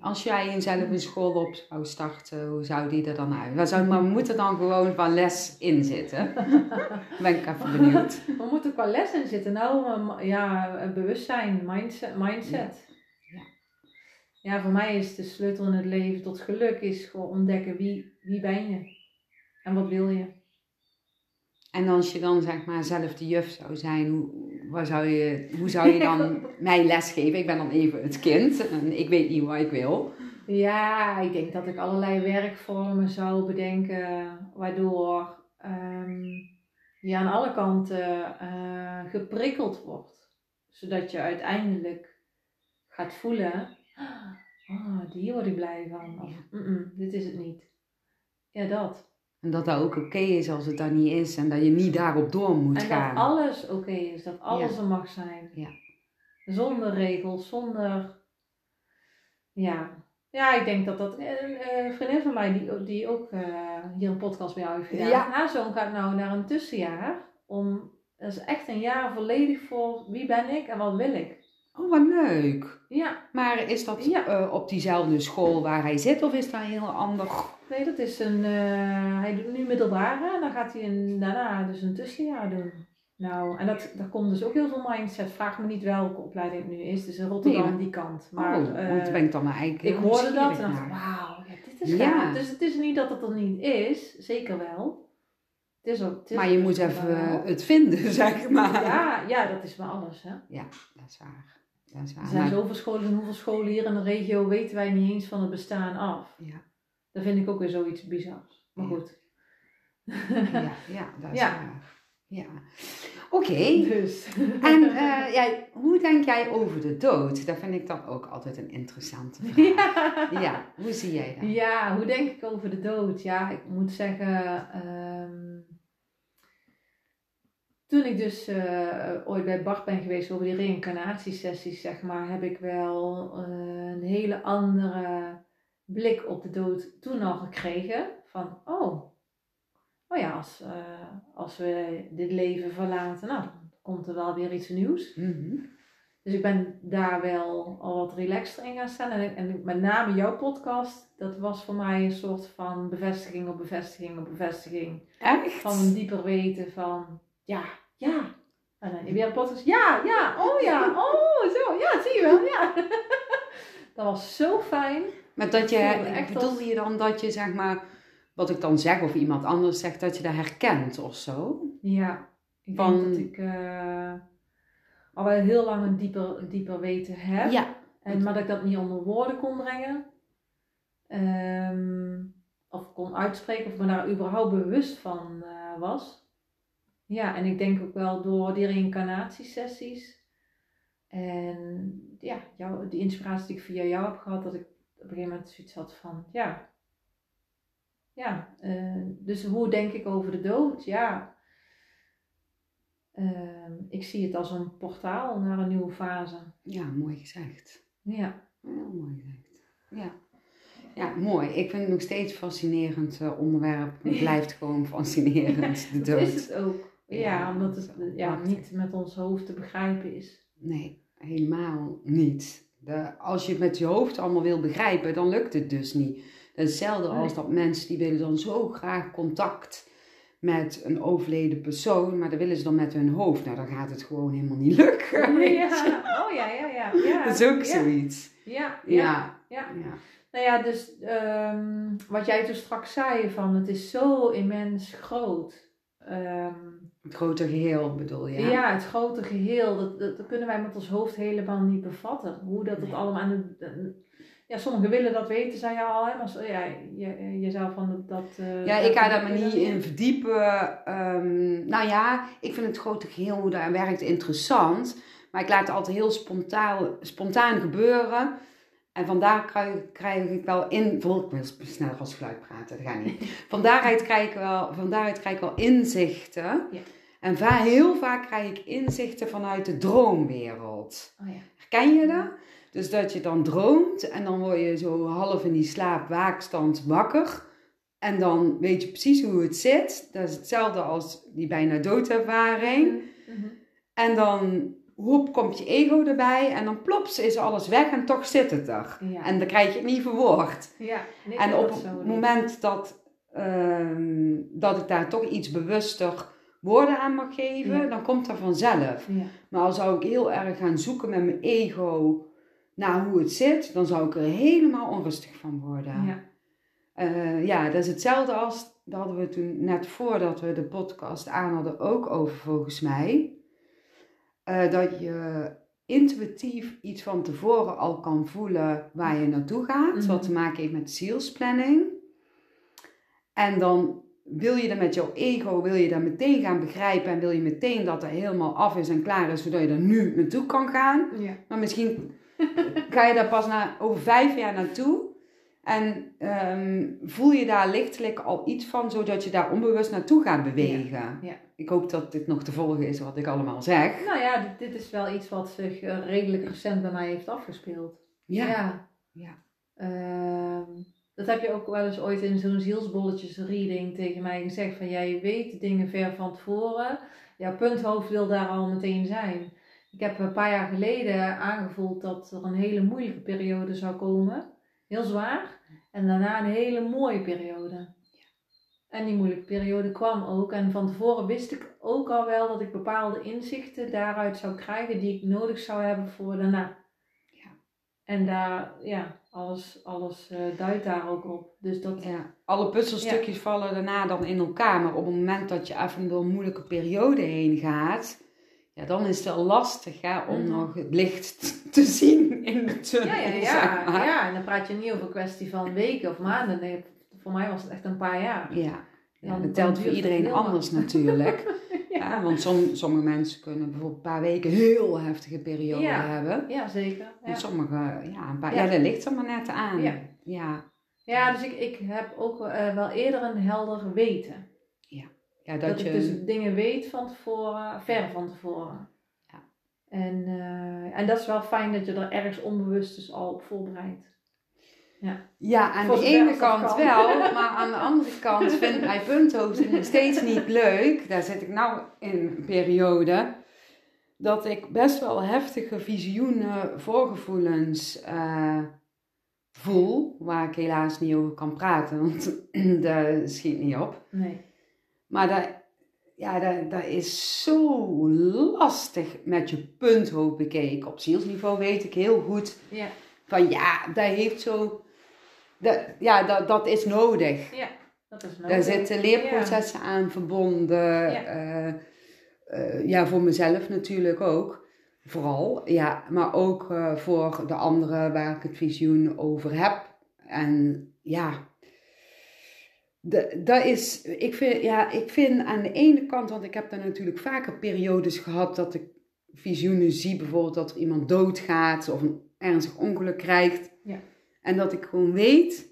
Als jij jezelf een school op zou starten, hoe zou die er dan uit? We, zou, maar we moeten dan gewoon van les in zitten. ben ik even benieuwd. We moeten qua les in zitten. Nou, ja, bewustzijn, mindset. mindset. Ja. Ja, voor mij is de sleutel in het leven tot geluk is gewoon ontdekken wie, wie ben je en wat wil je. En als je dan zeg maar zelf de juf zou zijn, hoe, waar zou je, hoe zou je dan mij lesgeven? Ik ben dan even het kind en ik weet niet wat ik wil. Ja, ik denk dat ik allerlei werkvormen zou bedenken waardoor ehm, je aan alle kanten eh, geprikkeld wordt. Zodat je uiteindelijk gaat voelen, oh, hier word ik blij van. Of, "Mm, mm, dit is het niet. Ja, dat. En dat dat ook oké is als het dan niet is en dat je niet daarop door moet En gaan. dat alles oké is, dat alles Ja. er mag zijn. Ja. Zonder regels, zonder. Ja. Ja, ik denk dat dat. Een eh, vriendin van mij, die, die ook eh, hier een podcast bij jou heeft gedaan. Ja. Haar zoon gaat nou naar een tussenjaar. Om, dat is echt een jaar volledig voor wie ben ik en wat wil ik. Oh, wat leuk. Ja, Maar is dat Ja. eh, op diezelfde school waar hij zit of is dat heel ander? nee, dat is een. eh, hij doet nu middelbare en dan gaat hij een, daarna dus een tussenjaar doen. Nou, en dat, daar komt dus ook heel veel mindset. Vraag me niet welke opleiding het nu is. Dus in Rotterdam Nee, die kant. Maar, oh, eh, want dan ben ik dan maar eigenlijk Ik hoorde dat en dacht, wauw, ja, dit is Ja. gaaf. Dus het is niet dat het er niet is, zeker wel. Het is ook, het is Maar je moet even eh, het vinden, zeg maar. Ja, ja, dat is maar alles. Hè. Dat is waar. Dat is waar. Er zijn Maar- zoveel scholen en hoeveel scholen hier in de regio weten wij niet eens van het bestaan af. Ja. Dat vind ik ook weer zoiets bizars. Maar Ja. goed. ja, ja, dat is Ja. waar. Ja. Oké. Dus. En eh, ja, hoe denk jij over de dood? Dat vind ik dan ook altijd een interessante vraag. ja. Ja, hoe zie jij dat? Ja, hoe denk ik over de dood? Ja, ik moet zeggen, ehm, toen ik dus eh, ooit bij Bart ben geweest over die reïncarnatiesessies, zeg maar, heb ik wel eh, een hele andere blik op de dood toen al gekregen. Van, oh, oh ja, als, eh, als we dit leven verlaten, nou, dan komt er wel weer iets nieuws. Mhm. Dus ik ben daar wel al wat relaxter in gaan staan. En, en met name jouw podcast, dat was voor mij een soort van bevestiging op bevestiging op bevestiging. Echt? Van een dieper weten van, ja, ja. En dan weer podcast, ja, ja, oh ja, oh zo, ja, zie je wel, ja. dat was zo fijn. Maar dat je, Ik voelde echt bedoel als- je dan dat je zeg maar, wat ik dan zeg of iemand anders zegt, dat je dat herkent of zo? Ja, ik Van- denk dat ik eh, al wel heel lang een dieper, een dieper weten heb. Ja. En, maar dat ik dat niet onder woorden kon brengen. Ehm, of kon uitspreken of me daar überhaupt bewust van eh, was. Ja, en ik denk ook wel door die reïncarnatiesessies. En ja, jou, die inspiratie die ik via jou heb gehad, dat ik op een gegeven moment zoiets had van, ja. Ja, eh, dus hoe denk ik over de dood? Ja, ehm, ik zie het als een portaal naar een nieuwe fase. Ja, mooi gezegd. Ja. Heel mooi gezegd. Ja. Ja, mooi. Ik vind het nog steeds fascinerend eh, onderwerp. Het blijft gewoon fascinerend, de Dat is dood. het ook. Ja, omdat het is ja, niet met ons hoofd te begrijpen is. Nee, helemaal niet. De, als je het met je hoofd allemaal wil begrijpen, dan lukt het dus niet. Hetzelfde als dat mensen die willen dan zo graag contact met een overleden persoon, maar dat willen ze dan met hun hoofd. Nou, dan gaat het gewoon helemaal niet lukken. Ja, oh ja, ja, ja. ja. Dat is ook ja. zoiets. Ja, ja. Ja. Nou ja, dus ehm, wat jij toen straks zei, van het is zo immens groot. Ehm, Het grote geheel bedoel je? ja. het grote geheel, dat, dat, dat kunnen wij met ons hoofd helemaal niet bevatten. Hoe dat het Nee. allemaal aan de, ja, sommigen willen dat weten, zei je al, hè? maar ja, je, je zou van dat... eh, Ja, ik ga daar maar niet in verdiepen. Ehm, nou ja, ik vind het grote geheel hoe dat werkt interessant. Maar ik laat het altijd heel spontaan, spontaan gebeuren. En vandaar krijg, krijg ik wel in... Ik wil sneller als geluid praten, dat gaat niet. Van daaruit krijg ik wel, van daaruit krijg ik wel inzichten. Ja. En va heel vaak krijg ik inzichten vanuit de droomwereld. Oh ja. Herken je dat? Dus dat je dan droomt en dan word je zo half in die slaapwaakstand wakker. En dan weet je precies hoe het zit. Dat is hetzelfde als die bijna doodervaring. Mhm. En dan hoep komt je ego erbij en dan plops is alles weg en toch zit het er. Ja. En dan krijg je het niet verwoord. ja. En op het moment dat, ehm, dat ik daar toch iets bewuster woorden aan mag geven, Ja. dan komt dat vanzelf. Ja. Maar al zou ik heel erg gaan zoeken met mijn ego naar hoe het zit, dan zou ik er helemaal onrustig van worden. Ja. Eh, ja, dat is hetzelfde als, dat hadden we toen net voordat we de podcast aan hadden ook over volgens mij. Eh, dat je intuïtief iets van tevoren al kan voelen waar je naartoe gaat. Mhm. Wat te maken heeft met zielsplanning. En dan wil je er met jouw ego, wil je dat meteen gaan begrijpen en wil je meteen dat er helemaal af is en klaar is, zodat je er nu naartoe kan gaan. Ja. Maar misschien ga je daar pas na, over vijf jaar naartoe. En ehm, voel je daar lichtelijk al iets van, zodat je daar onbewust naartoe gaat bewegen. ja. Ik hoop dat dit nog te volgen is wat ik allemaal zeg. Nou ja, dit, dit is wel iets wat zich eh, redelijk recent bij mij heeft afgespeeld. Ja. Ja. Ehm, dat heb je ook wel eens ooit in zo'n zielsbolletjes reading tegen mij gezegd. Van jij weet dingen ver van tevoren. Jouw punthoofd wil daar al meteen zijn. Ik heb een paar jaar geleden aangevoeld dat er een hele moeilijke periode zou komen. Heel zwaar. En daarna een hele mooie periode. En die moeilijke periode kwam ook. En van tevoren wist ik ook al wel dat ik bepaalde inzichten daaruit zou krijgen die ik nodig zou hebben voor daarna. Ja. En daar, ja, alles, alles eh, duidt daar ook op. Dus dat, Ja, alle puzzelstukjes vallen daarna dan in elkaar. Maar op het moment dat je even door een moeilijke periode heen gaat, ja, dan is het wel lastig hè, om Mhm. nog het licht te zien in de tunnel. ja, ja, zeg ja, maar. ja. En dan praat je niet over een kwestie van weken of maanden. Nee, voor mij was het echt een paar jaar. Ja, ja Dan- dat telt voor iedereen anders natuurlijk. ja. want som, sommige mensen kunnen bijvoorbeeld een paar weken heel heftige periode Ja. hebben. Ja, zeker. En Ja. sommige, ja, een paar, Ja. ja. dat ligt er maar net aan. Ja. ja. ja, dus ik, ik heb ook eh, wel eerder een helder weten. Ja, Dat, dat, ik je, dus dingen weet van tevoren, ver van tevoren. Ja. En, eh, en dat is wel fijn dat je er ergens onbewust dus al op voorbereidt. Ja, aan Voor de ene kant kan. wel, maar aan de andere kant vind ik mijn punthoofd nog steeds niet leuk. Daar zit ik nou in een periode dat ik best wel heftige visioenen, voorgevoelens eh, voel, waar ik helaas niet over kan praten, want dat schiet niet op. Nee. Maar dat, ja, dat, dat is zo lastig met je punthoofd bekeken. Op zielsniveau weet ik heel goed Ja, van ja, dat heeft zo. Dat, ja, dat, dat is nodig. ja, dat is nodig. Daar zitten leerprocessen aan verbonden. Ja. eh, eh, ja, voor mezelf natuurlijk ook. Vooral, ja, maar ook eh, voor de anderen waar ik het visioen over heb. En ja, de, dat is, ik vind, ja, ik vind aan de ene kant, want ik heb dan natuurlijk vaker periodes gehad dat ik visioenen zie, bijvoorbeeld dat er iemand doodgaat of een ernstig ongeluk krijgt. En dat ik gewoon weet,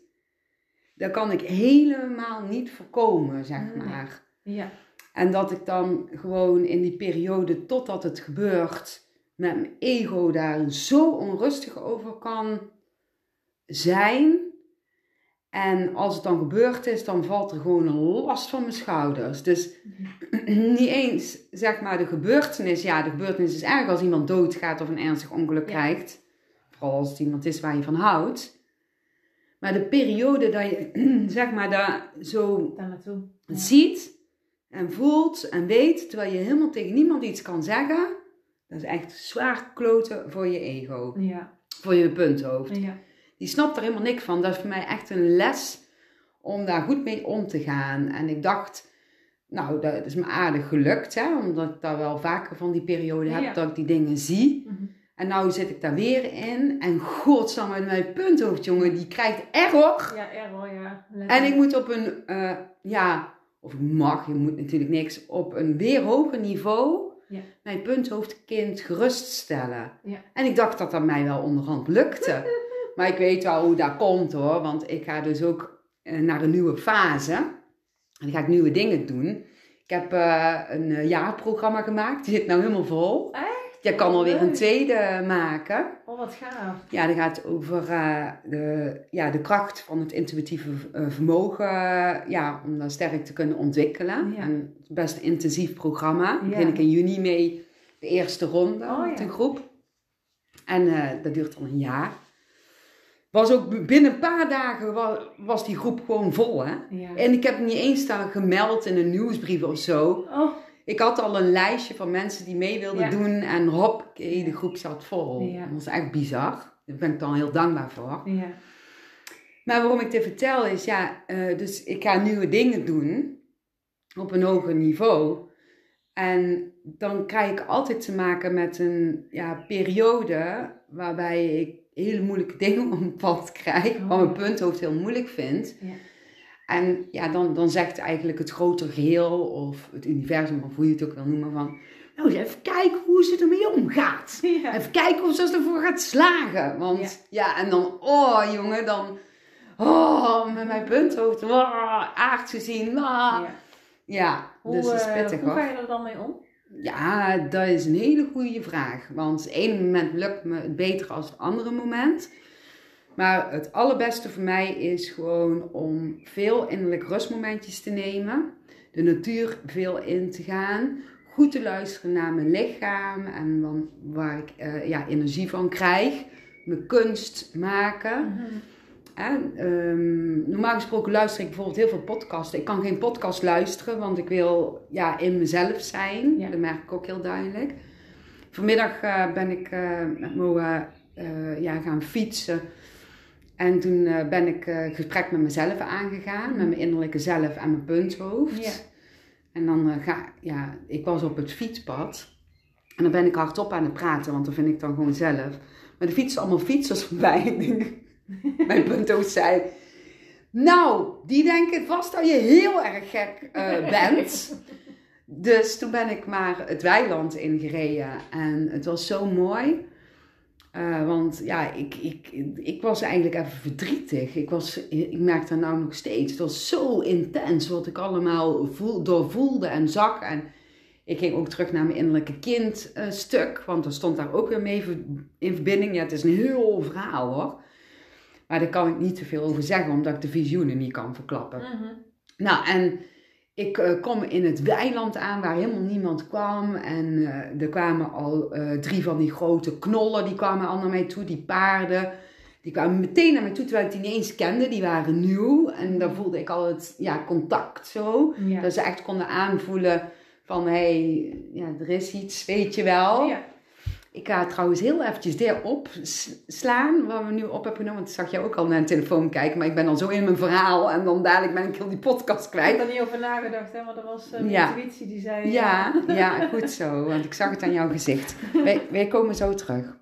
dat kan ik helemaal niet voorkomen, zeg Nee. maar. Ja, En dat ik dan gewoon in die periode totdat het gebeurt, met mijn ego daar zo onrustig over kan zijn. En als het dan gebeurd is, dan valt er gewoon een last van mijn schouders. Dus niet eens, zeg maar, de gebeurtenis. Ja, de gebeurtenis is erg als iemand doodgaat of een ernstig ongeluk Ja. krijgt. Vooral als het iemand is waar je van houdt. Maar de periode dat je, zeg maar, daar zo. Ja. ziet en voelt en weet, terwijl je helemaal tegen niemand iets kan zeggen, dat is echt zwaar kloten voor je ego, Ja, voor je punthoofd. ja, Die snapt er helemaal niks van. Dat is voor mij echt een les om daar goed mee om te gaan. En ik dacht, nou, dat is me aardig gelukt, hè, omdat ik daar wel vaker van die periode heb, dat ik die dingen zie. Mhm. En nou zit ik daar weer in. En godsamme, mijn punthoofd, jongen, die krijgt error. ja, error, ja. En ik moet op een, eh, ja, of ik mag, je moet natuurlijk niks, op een weer hoger niveau Ja. mijn punthoofdkind geruststellen. Ja. En ik dacht dat dat mij wel onderhand lukte. maar ik weet wel hoe dat komt hoor, want ik ga dus ook eh, naar een nieuwe fase. En dan ga ik nieuwe dingen doen. Ik heb eh, een jaarprogramma gemaakt, die zit nou helemaal vol. Echt? Je kan alweer een tweede maken. Oh, wat gaaf. Ja, dat gaat over eh, de, ja, de kracht van het intuïtieve eh, vermogen, ja, om dat sterk te kunnen ontwikkelen. Ja. En is best een intensief programma. Daar begin ik in juni mee De eerste ronde Oh, met een groep. En eh, dat duurt al een jaar. Was ook binnen een paar dagen was, was die groep gewoon vol, hè? En ik heb niet eens daar gemeld in een nieuwsbrief of zo. Oh, Ik had al een lijstje van mensen die mee wilden Ja. doen. En hop, de groep zat vol. Ja. Dat was echt bizar. Daar ben ik dan heel dankbaar voor. ja. Maar waarom ik dit vertel is, ja, eh, dus ik ga nieuwe dingen doen op een hoger niveau. En dan krijg ik altijd te maken met een ja, periode waarbij ik hele moeilijke dingen op mijn pad krijg, Oh, wat mijn ja. punthoofd heel moeilijk vindt. Ja. En ja, dan, dan zegt eigenlijk het grote geheel of het universum, of hoe je het ook wil noemen, van nou even kijken hoe ze ermee omgaat. Ja. Even kijken hoe ze ervoor gaat slagen. Want ja, en dan, oh jongen, dan, oh, met mijn punthoofd, oh, aardse zien, ah. Ja. Ja, Hoe, dus dat is eh, pittig hoe ga je er dan mee om? Ja, dat is een hele goede vraag. Want het ene moment lukt me het beter dan het andere moment. Maar het allerbeste voor mij is gewoon om veel innerlijk rustmomentjes te nemen. De natuur veel in te gaan. Goed te luisteren naar mijn lichaam en dan waar ik eh, ja, energie van krijg. Mijn kunst maken. En, ehm, normaal gesproken luister ik bijvoorbeeld heel veel podcasts. Ik kan geen podcast luisteren, want ik wil ja, in mezelf zijn. Ja. Dat merk ik ook heel duidelijk. Vanmiddag eh, ben ik eh, met Moa ja, gaan fietsen. En toen eh, ben ik eh, het gesprek met mezelf aangegaan. Met mijn innerlijke zelf en mijn punthoofd. Ja. En dan eh, ga ja, ik was op het fietspad. En dan ben ik hardop aan het praten, want dat vind ik dan gewoon zelf. Maar er fietsen allemaal fietsers voorbij. Mijn punthoofd zei... Nou, die denken vast dat je heel erg gek eh, bent. Dus toen ben ik maar het weiland ingereden. En het was zo mooi. Eh, want ja, ik, ik, ik was eigenlijk even verdrietig. Ik, was, ik merk dat nou nog steeds. Het was zo intens wat ik allemaal voel, doorvoelde en zag. En ik ging ook terug naar mijn innerlijke kind eh, stuk. Want er stond daar ook weer mee in verbinding. Ja, het is een heel verhaal hoor. Maar daar kan ik niet te veel over zeggen, omdat ik de visioenen niet kan verklappen. Mhm. Nou, en ik eh, kom in het weiland aan waar helemaal niemand kwam. En eh, er kwamen al eh, drie van die grote knollen, die kwamen al naar mij toe, die paarden. Die kwamen meteen naar mij toe, terwijl ik die niet eens kende. Die waren nieuw en daar voelde ik al het ja, contact zo. Ja. Dat ze echt konden aanvoelen van, hé, hey, ja, er is iets, weet je wel. Ja. Ik ga trouwens heel eventjes dit opslaan, waar we nu op hebben genomen. Want ik zag jij ook al naar een telefoon kijken, maar ik ben al zo in mijn verhaal. En dan dadelijk ben ik heel die podcast Ik kwijt. heb er niet over nagedacht, hè, want er was een Ja. intuïtie die zei... eh, Ja, ja, goed zo, want ik zag het aan jouw gezicht. Wij, wij komen zo terug.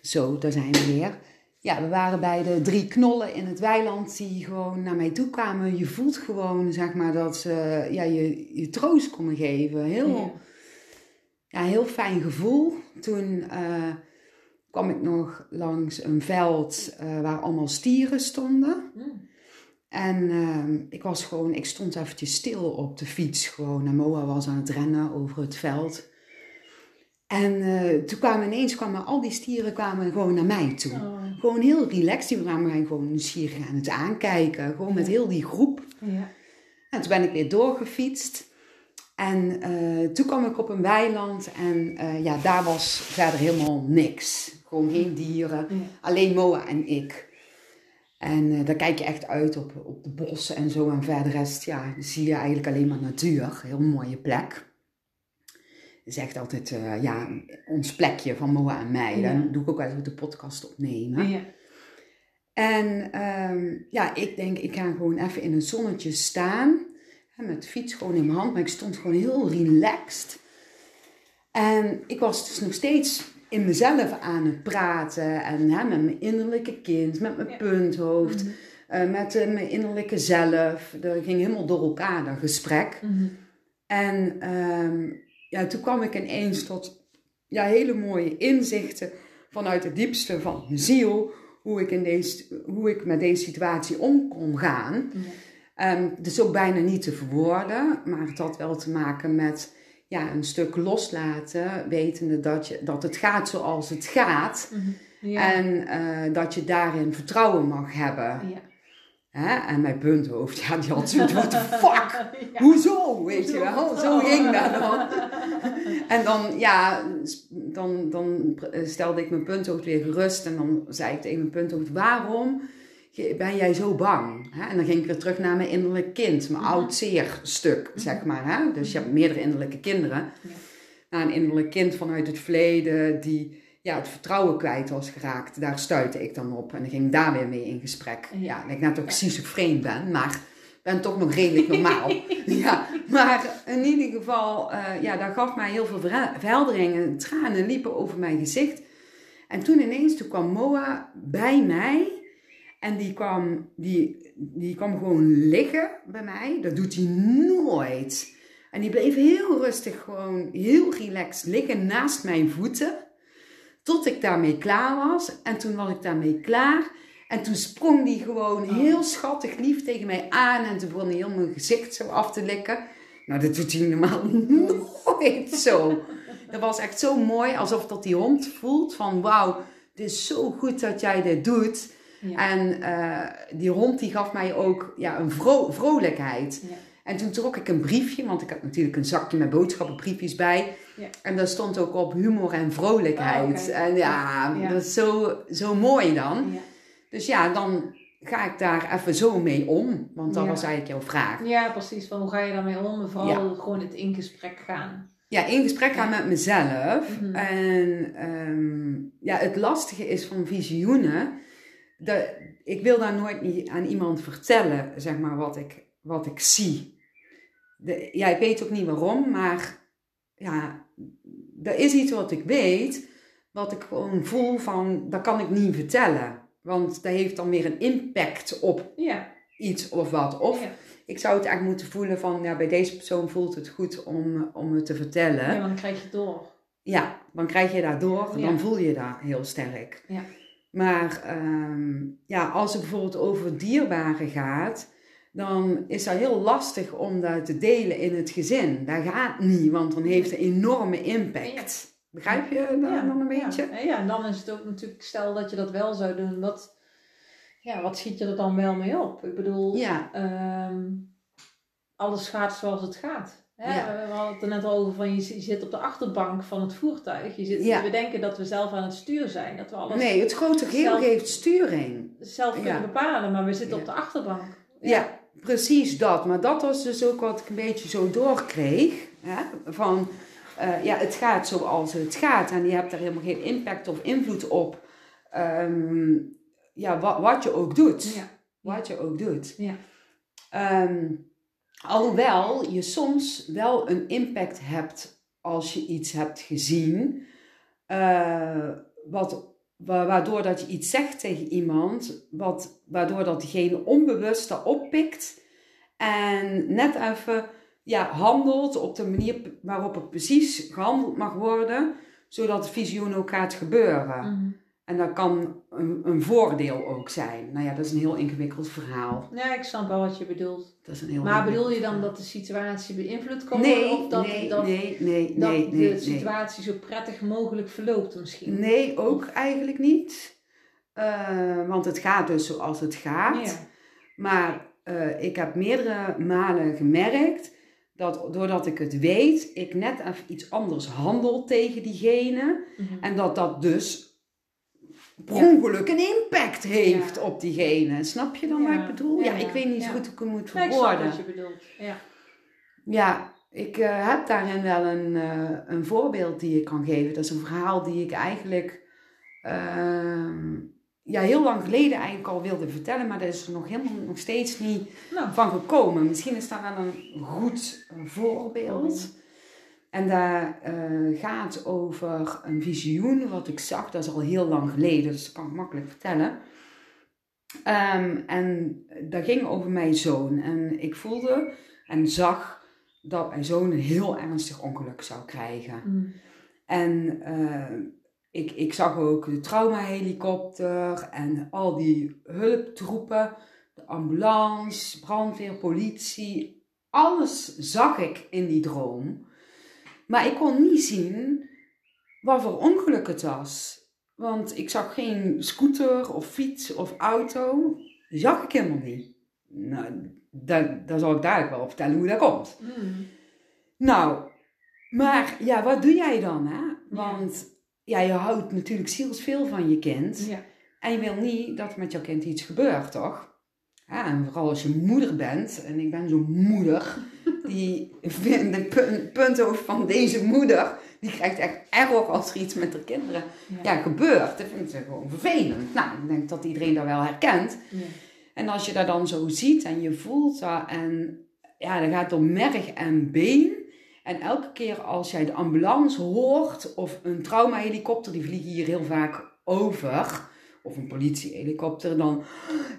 Zo, daar zijn we weer. Ja, we waren bij de drie knollen in het weiland die gewoon naar mij toe kwamen. Je voelt gewoon, zeg maar, dat ze ja, je, je troost konden geven. Heel, Ja. Ja, heel fijn gevoel. Toen eh, kwam ik nog langs een veld eh, waar allemaal stieren stonden. Mm. En ehm, ik was gewoon, ik stond eventjes stil op de fiets gewoon. En Moa was aan het rennen over het veld. En eh, toen kwamen ineens kwamen al die stieren kwamen gewoon naar mij toe. Oh. Gewoon heel relaxed. Die waren mij gewoon nieuwsgierig aan het aankijken. Gewoon met heel die groep. Ja. En toen ben ik weer doorgefietst. En eh, toen kwam ik op een weiland en eh, ja, daar was verder helemaal niks. Gewoon geen dieren, Ja. alleen Moa en ik. En eh, daar kijk je echt uit op, op de bossen en zo. En verder rest, ja, zie je eigenlijk alleen maar natuur. Heel mooie plek. Het is echt altijd, ja, ons plekje van Moa en mij. Ja. Dan doe ik ook wel eens de podcast opnemen. Ja. En ehm, ja, ik denk, ik ga gewoon even in het zonnetje staan. Met de fiets gewoon in mijn hand. Maar ik stond gewoon heel relaxed. En ik was dus nog steeds in mezelf aan het praten. En hè, met mijn innerlijke kind, met mijn Ja. punthoofd, Mhm. eh, met eh, mijn innerlijke zelf. Dat ging helemaal door elkaar, dat gesprek. Mhm. En ehm, ja, toen kwam ik ineens tot ja, hele mooie inzichten vanuit het diepste van mijn ziel. Hoe ik, in deze, hoe ik met deze situatie om kon gaan. Het is ook bijna niet te verwoorden, maar het had wel te maken met ja, een stuk loslaten. Wetende dat, je, dat het gaat zoals het gaat. Mhm. Ja. En eh, dat je daarin vertrouwen mag hebben. ja. Hè? En mijn punthoofd, ja, die had zoiets, what the fuck? Ja. Hoezo, weet je wel? Zo ging dat dan. En dan, ja, dan, dan stelde ik mijn punthoofd weer gerust. En dan zei ik tegen mijn punthoofd, waarom ben jij zo bang? Hè? En dan ging ik weer terug naar mijn innerlijk kind. Mijn Mhm. oud zeer stuk, zeg maar. Hè? Dus je hebt meerdere innerlijke kinderen. Ja. Nou, een innerlijk kind vanuit het verleden die ja, het vertrouwen kwijt was geraakt. Daar stuitte ik dan op. En dan ging ik daar weer mee in gesprek. Ja. Ja, dat ik net ook schizofreen ben, maar ben toch nog redelijk normaal. ja, maar in ieder geval, eh, ja, dat gaf mij heel veel verhe- verhelderingen. Tranen liepen over mijn gezicht. En toen ineens, toen kwam Moa bij mij. En die kwam, die, die kwam gewoon liggen bij mij. Dat doet hij nooit. En die bleef heel rustig, gewoon heel relaxed liggen naast mijn voeten. Tot ik daarmee klaar was. En toen was ik daarmee klaar. En toen sprong die gewoon heel schattig lief tegen mij aan. En toen begon hij heel mijn gezicht zo af te likken. Nou, dat doet hij normaal nooit zo. Dat was echt zo mooi, alsof dat die hond voelt van... Wauw, het is zo goed dat jij dit doet. Ja. En eh, die hond die gaf mij ook ja, een vro- vrolijkheid. Ja. En toen trok ik een briefje, want ik had natuurlijk een zakje met boodschappenbriefjes bij. Ja. En daar stond ook op humor en vrolijkheid. Oh. En ja, dat is zo, zo mooi dan. Ja. Dus ja, dan ga ik daar even zo mee om. Want dat Ja. was eigenlijk jouw vraag. Ja, precies. Van hoe ga je daarmee om? Vooral gewoon het in gesprek gaan. Ja, in gesprek gaan met mezelf. Mhm. En ehm, ja, het lastige is van visioenen. Ik wil daar nooit niet aan iemand vertellen, zeg maar, wat ik, wat ik zie. De, ja, ik weet ook niet waarom, maar ja, er is iets wat ik weet, wat ik gewoon voel van, dat kan ik niet vertellen. Want dat heeft dan weer een impact op Ja. iets of wat. Of ja. ik zou het eigenlijk moeten voelen van, ja, bij deze persoon voelt het goed om, om het te vertellen. ja, want dan krijg je het door. Ja, dan krijg je daardoor, Ja. dan voel je dat heel sterk. Ja. Maar ehm, ja, als het bijvoorbeeld over dierbaren gaat, dan is dat heel lastig om dat te delen in het gezin. Dat gaat niet, want dan heeft het een enorme impact. Begrijp je ja. dan een beetje? Ja. ja, en dan is het ook natuurlijk, stel dat je dat wel zou doen, wat, ja, wat schiet je er dan wel mee op? Ik bedoel, Ja, ehm, alles gaat zoals het gaat. Hè? Ja. We hadden het er net al over van je, zi- je zit op de achterbank van het voertuig. Je zit, Ja. We denken dat we zelf aan het stuur zijn. Dat we alles nee, het grote geheel geeft sturing. zelf kunnen Ja. bepalen, maar we zitten op de achterbank. Ja. precies dat. Maar dat was dus ook wat ik een beetje zo doorkreeg. Hè? Van, eh, ja, het gaat zoals het gaat. En je hebt daar helemaal geen impact of invloed op. Ehm, ja, wat, wat je ook doet. Ja. Wat je ook doet. Ja. Alhoewel je soms wel een impact hebt als je iets hebt gezien. eh, wat, wa- waardoor dat je iets zegt tegen iemand. Wat, waardoor dat diegene onbewust dat oppikt. En net even ja, handelt op de manier waarop het precies gehandeld mag worden. Zodat het visioen ook gaat gebeuren. Mhm. En dat kan een, een voordeel ook zijn. Nou ja, dat is een heel ingewikkeld verhaal. Ja, ik snap wel wat je bedoelt. Dat is een heel Maar bedoel je dan dat de situatie beïnvloed kan Nee, worden? Of dat, nee, dat, nee, nee, dat nee, de nee, situatie zo prettig mogelijk verloopt misschien? Nee, ook eigenlijk niet. Eh, want het gaat dus zoals het gaat. Ja. Maar eh, ik heb meerdere malen gemerkt dat doordat ik het weet, ik net even iets anders handel tegen diegene. Mhm. En dat dat dus per ongeluk een impact heeft op diegene. Snap je dan wat ik bedoel? Ja, ik weet niet zo goed hoe ik het moet Ja, ik snap verwoorden. wat je bedoelt. Ja. Ja, ik eh, heb daarin wel een, eh, een voorbeeld die ik kan geven. Dat is een verhaal die ik eigenlijk ehm, ja, heel lang geleden eigenlijk al wilde vertellen, maar daar is er nog helemaal nog steeds niet Nou, van gekomen. Misschien is dat wel een goed voorbeeld. En daar eh, gaat over een visioen wat ik zag, dat is al heel lang geleden, dus dat kan ik makkelijk vertellen. Ehm, en dat ging over mijn zoon. En ik voelde en zag dat mijn zoon een heel ernstig ongeluk zou krijgen. mm. En eh, ik, ik zag ook de traumahelikopter en al die hulptroepen, de ambulance, brandweer, politie. Alles zag ik in die droom. Maar ik kon niet zien wat voor ongeluk het was. Want ik zag geen scooter of fiets of auto. Dat zag ik helemaal niet. Nou, daar, daar zal ik dadelijk wel vertellen hoe dat komt. Mm. Nou, maar ja, wat doe jij dan, hè? Want ja, je houdt natuurlijk zielsveel van je kind. Ja. En je wil niet dat met jouw kind iets gebeurt, toch? Ja, en vooral als je moeder bent, en ik ben zo'n moeder, die vindt de pun- punthoofd van deze moeder, die krijgt echt error als er iets met haar kinderen Ja. ja, gebeurt. Dat vindt ze gewoon vervelend. Nou, ik denk dat iedereen dat wel herkent. Ja. En als je dat dan zo ziet en je voelt dat, en ja, dan gaat het door merg en been. En elke keer als jij de ambulance hoort of een traumahelikopter, die vliegen hier heel vaak over, of een politiehelikopter, dan,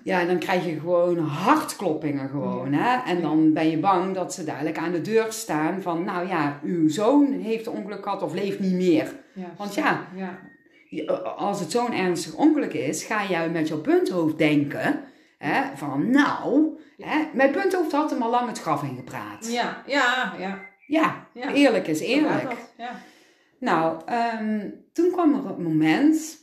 ja, dan krijg je gewoon hartkloppingen gewoon. Hè? En dan ben je bang dat ze dadelijk aan de deur staan van, nou ja, uw zoon heeft een ongeluk gehad of leeft niet meer. Ja. Want ja, Ja. je- als het zo'n ernstig ongeluk is, ga jij met jouw punthoofd denken hè, van nou, hè, mijn punthoofd had hem al lang het graf ingepraat. Ja. Ja. Ja. Ja, Ja. eerlijk is eerlijk. Nou, ehm, toen kwam er een moment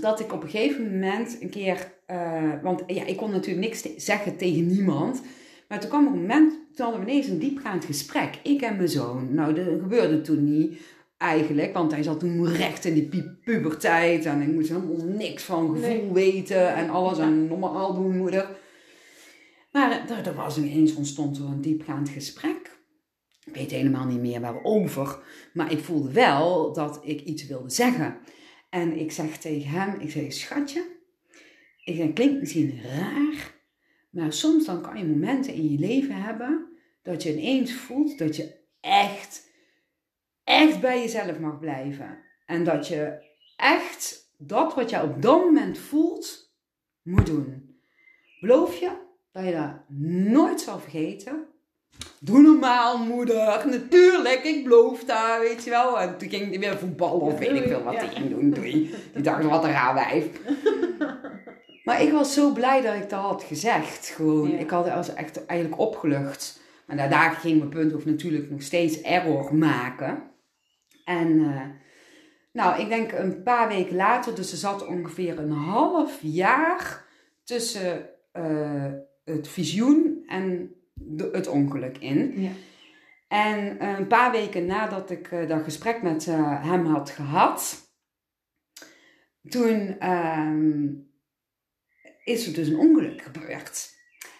dat ik op een gegeven moment een keer, eh, want ja, ik kon natuurlijk niks te- zeggen tegen niemand, maar toen kwam er een moment, toen hadden we ineens een diepgaand gesprek, ik en mijn zoon. Nou, dat gebeurde toen niet eigenlijk, want hij zat toen recht in die pu- puberteit en ik moest helemaal niks van gevoel Nee. weten en alles en normaal doen moeder. Maar er, er was ineens ontstond er een diepgaand gesprek. Ik weet helemaal niet meer waarover. Maar ik voelde wel dat ik iets wilde zeggen. En ik zeg tegen hem, ik zeg, schatje, ik zeg, klinkt misschien raar, maar soms dan kan je momenten in je leven hebben dat je ineens voelt dat je echt, echt bij jezelf mag blijven. En dat je echt dat wat je op dat moment voelt, moet doen. Beloof je dat je dat nooit zal vergeten? Doe normaal, moeder. Natuurlijk, ik beloof dat, weet je wel. En toen ging hij weer voetballen of weet ik veel wat hij ging doen. Doei. Die dacht, wat een raar wijf. Maar ik was zo blij dat ik dat had gezegd. Gewoon, ik had was echt eigenlijk opgelucht. Maar daarna ging mijn punthoofd natuurlijk nog steeds error maken. En eh, nou, ik denk een paar weken later, dus er zat ongeveer een half jaar tussen eh, het visioen en het ongeluk in. Ja. En een paar weken nadat ik eh, dat gesprek met eh, hem had gehad, toen ehm, is er dus een ongeluk gebeurd.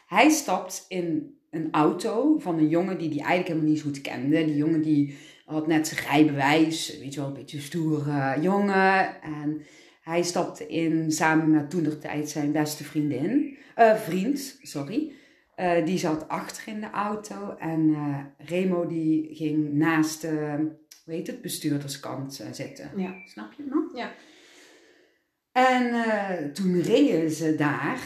Hij stapt in een auto van een jongen die hij eigenlijk helemaal niet zo goed kende. Die jongen die had net zijn rijbewijs, weet je wel, een beetje stoere jongen. En hij stapte in samen met toenertijd zijn beste vriendin, eh, vriend, sorry. Eh, die zat achter in de auto en eh, Remo die ging naast de, heet het, bestuurderskant eh, zitten. Ja. Snap je nog? Ja. En toen reden ze daar,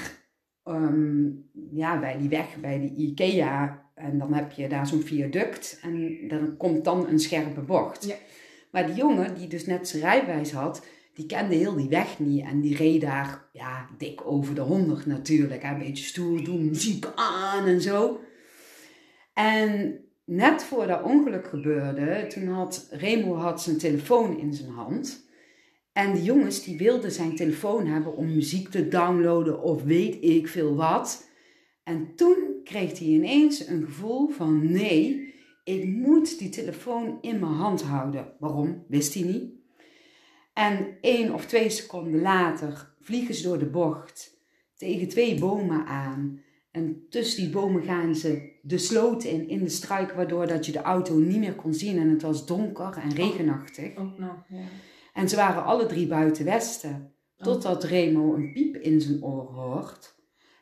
ehm, ja, bij die weg, bij de IKEA. En dan heb je daar zo'n viaduct en dan komt dan een scherpe bocht. Ja. Maar die jongen, die dus net zijn rijbewijs had, die kende heel die weg niet. En die reed daar, ja, dik over de 100 natuurlijk. Een beetje stoer doen, muziek aan en zo. En net voor dat ongeluk gebeurde, toen had Remo had zijn telefoon in zijn hand. En die jongens die wilden zijn telefoon hebben om muziek te downloaden of weet ik veel wat. En toen kreeg hij ineens een gevoel van nee, ik moet die telefoon in mijn hand houden. Waarom? Wist hij niet. En één of twee seconden later vliegen ze door de bocht tegen twee bomen aan. En tussen die bomen gaan ze de sloot in, in de struik, waardoor dat je de auto niet meer kon zien. En het was donker en regenachtig. Ook nog, ja. En ze waren alle drie buiten Westen. Totdat Remo een piep in zijn oor hoort.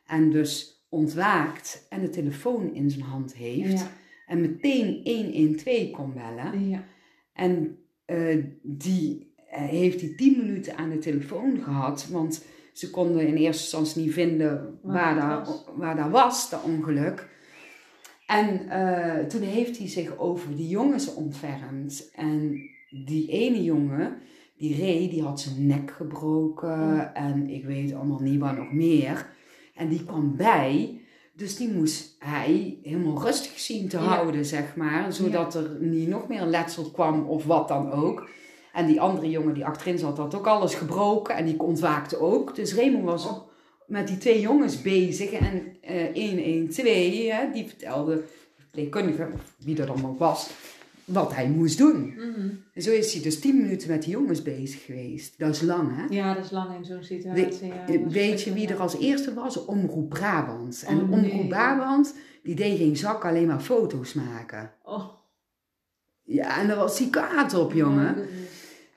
En dus ontwaakt en de telefoon in zijn hand heeft. Ja. En meteen 112 kon bellen. Ja. En eh, die heeft die 10 minuten aan de telefoon gehad. Want ze konden in eerste instantie niet vinden waar, was. waar dat was, dat ongeluk. En eh, toen heeft hij zich over die jongens ontfermd. En die ene jongen, die reed, die had zijn nek gebroken. En ik weet allemaal niet wat nog meer. En die kwam bij. Dus die moest hij helemaal rustig zien te Ja. houden, zeg maar. Zodat er niet nog meer letsel kwam of wat dan ook. En die andere jongen die achterin zat, had ook alles gebroken. En die ontwaakte ook. Dus Raymond was Oh. met die twee jongens bezig. En eh 112, hè, die vertelde, de verpleegkundige, wie dat allemaal was, wat hij moest doen. Mhm. En zo is hij dus 10 minuten met die jongens bezig geweest. Dat is lang, hè? Ja, dat is lang in zo'n situatie. ja, Weet je wie er als eerste was? Omroep Brabant. En Oh, Omroep. Brabant, die deed geen zak, alleen maar foto's maken. Oh. Ja, en daar was die kaart op, jongen. Oh.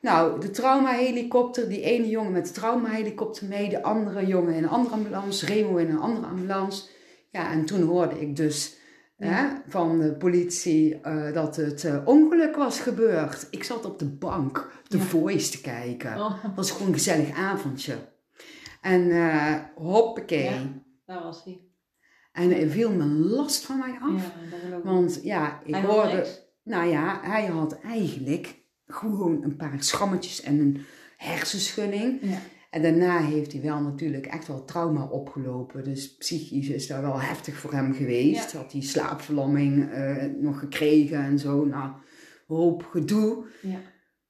Nou, de traumahelikopter, die ene jongen met de traumahelikopter mee, de andere jongen in een andere ambulance, Remo in een andere ambulance. Ja, en toen hoorde ik dus hè, van de politie eh, dat het eh, ongeluk was gebeurd. Ik zat op de bank de Ja. Voice te kijken. Oh, Het was gewoon een gezellig avondje. En eh hoppakee. Ja. daar was hij. En er viel me last van mij af. Ja, dat geloof ik. Want ja, ik Hij hoorde... Nou ja, hij had eigenlijk gewoon een paar schrammetjes en een hersenschudding. Ja. En daarna heeft hij wel natuurlijk echt wel trauma opgelopen. Dus psychisch is dat wel heftig voor hem geweest. Had hij slaapverlamming eh, nog gekregen en zo. Nou, hoop gedoe. Ja.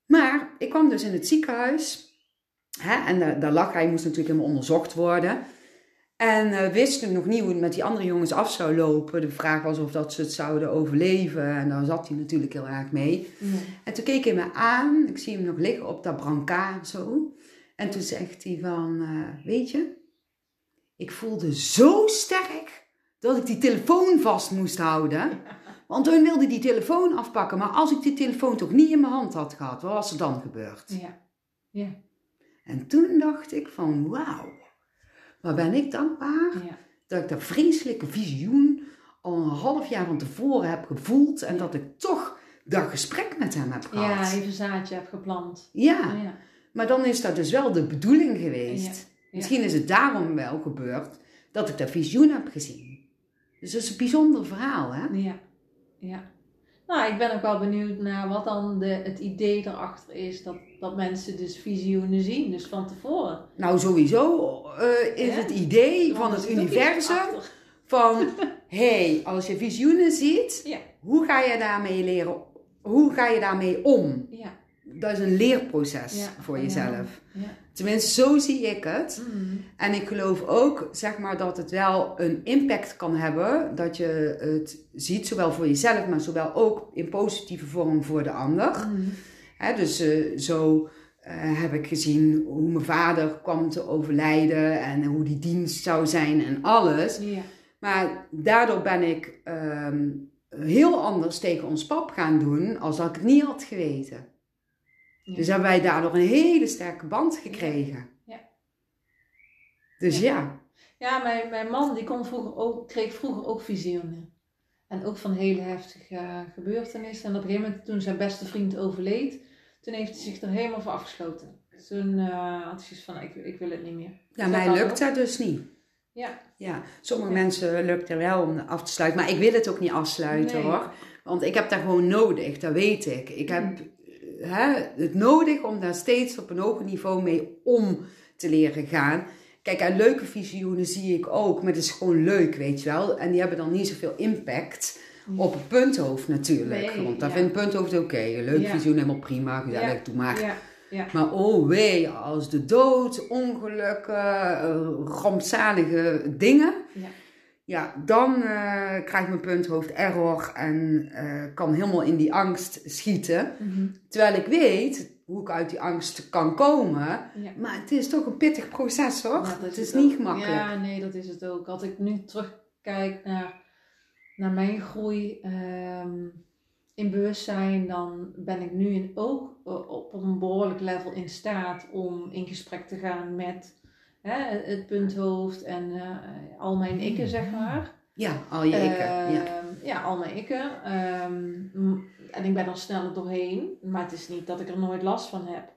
Maar ik kwam dus in het ziekenhuis. Hè, en daar, daar lag hij, moest natuurlijk helemaal onderzocht worden. En eh wist ik nog niet hoe het met die andere jongens af zou lopen. De vraag was of dat ze het zouden overleven. En daar zat hij natuurlijk heel erg mee. Ja. En toen keek hij me aan. Ik zie hem nog liggen op dat brancard zo. En toen zegt hij van, eh, weet je, ik voelde zo sterk dat ik die telefoon vast moest houden. Want toen wilde die telefoon afpakken. Maar als ik die telefoon toch niet in mijn hand had gehad, wat was er dan gebeurd? Ja. Ja. En toen dacht ik van, wauw, wat ben ik dankbaar Ja. dat ik dat vreselijke visioen al een half jaar van tevoren heb gevoeld. En dat ik toch dat gesprek met hem heb Ja, gehad. even zaadje heb geplant. Ja, Ja. maar dan is dat dus wel de bedoeling geweest. Ja, ja. Misschien is het daarom wel gebeurd dat ik dat visioen heb gezien. Dus dat is een bijzonder verhaal, hè? Ja. Ja. Nou, ik ben ook wel benieuwd naar wat dan de, het idee erachter is dat, dat mensen dus visioenen zien, dus van tevoren. Nou, sowieso eh, is Ja. het idee van het er universum van... hey, als je visioenen ziet, Ja. hoe ga je daarmee leren? Hoe ga je daarmee om? Ja. Dat is een leerproces voor ja. jezelf. Tenminste, zo zie ik het. Mhm. En ik geloof ook, zeg maar, dat het wel een impact kan hebben. Dat je het ziet, zowel voor jezelf, maar zowel ook in positieve vorm voor de ander. Mhm. Dus eh, zo eh, heb ik gezien hoe mijn vader kwam te overlijden en hoe die dienst zou zijn en alles. Maar daardoor ben ik ehm, heel anders tegen ons pap gaan doen als dat ik het niet had geweten. Ja. Dus hebben wij daardoor een hele sterke band gekregen. Ja. Dus Ja. ja. Ja, mijn, mijn man die kon vroeger ook, kreeg vroeger ook visioenen. En ook van hele heftige eh, gebeurtenissen. En op een gegeven moment, toen zijn beste vriend overleed, toen heeft hij zich er helemaal voor afgesloten. Toen eh, had hij zoiets van, ik, ik wil het niet meer. Ja, dat mij lukt dat dus niet. Ja. Ja, sommige Ja. mensen lukt het wel om af te sluiten, maar ik wil het ook niet afsluiten Nee. hoor. Want ik heb dat gewoon nodig, dat weet ik. Ik heb eh, hè, het nodig om daar steeds op een hoger niveau mee om te leren gaan. Kijk, en leuke visioenen zie ik ook, maar het is gewoon leuk, weet je wel. En die hebben dan niet zoveel impact op het punthoofd natuurlijk. Nee, Want daar ja. vindt het punthoofd oké. Een leuk Ja. visioen, helemaal prima, gezellig, Ja. doe maar. Maar oh wee, als de dood, ongelukken, eh, rampzalige dingen. Ja. Dan eh krijgt mijn punthoofd error en eh, kan helemaal in die angst schieten. Mhm. Terwijl ik weet hoe ik uit die angst kan komen. Ja. Maar het is toch een pittig proces hoor. Ja, het is niet gemakkelijk. Ja, nee, dat is het ook. Als ik nu terugkijk naar, naar mijn groei ehm, in bewustzijn, dan ben ik nu in, ook eh, op een behoorlijk level in staat om in gesprek te gaan met hè, het punthoofd en eh, al mijn ikken, zeg maar. Ja, al je ikken. ja. Ehm, ja, al mijn ikken. Ehm, en ik ben er sneller doorheen. Maar het is niet dat ik er nooit last van heb.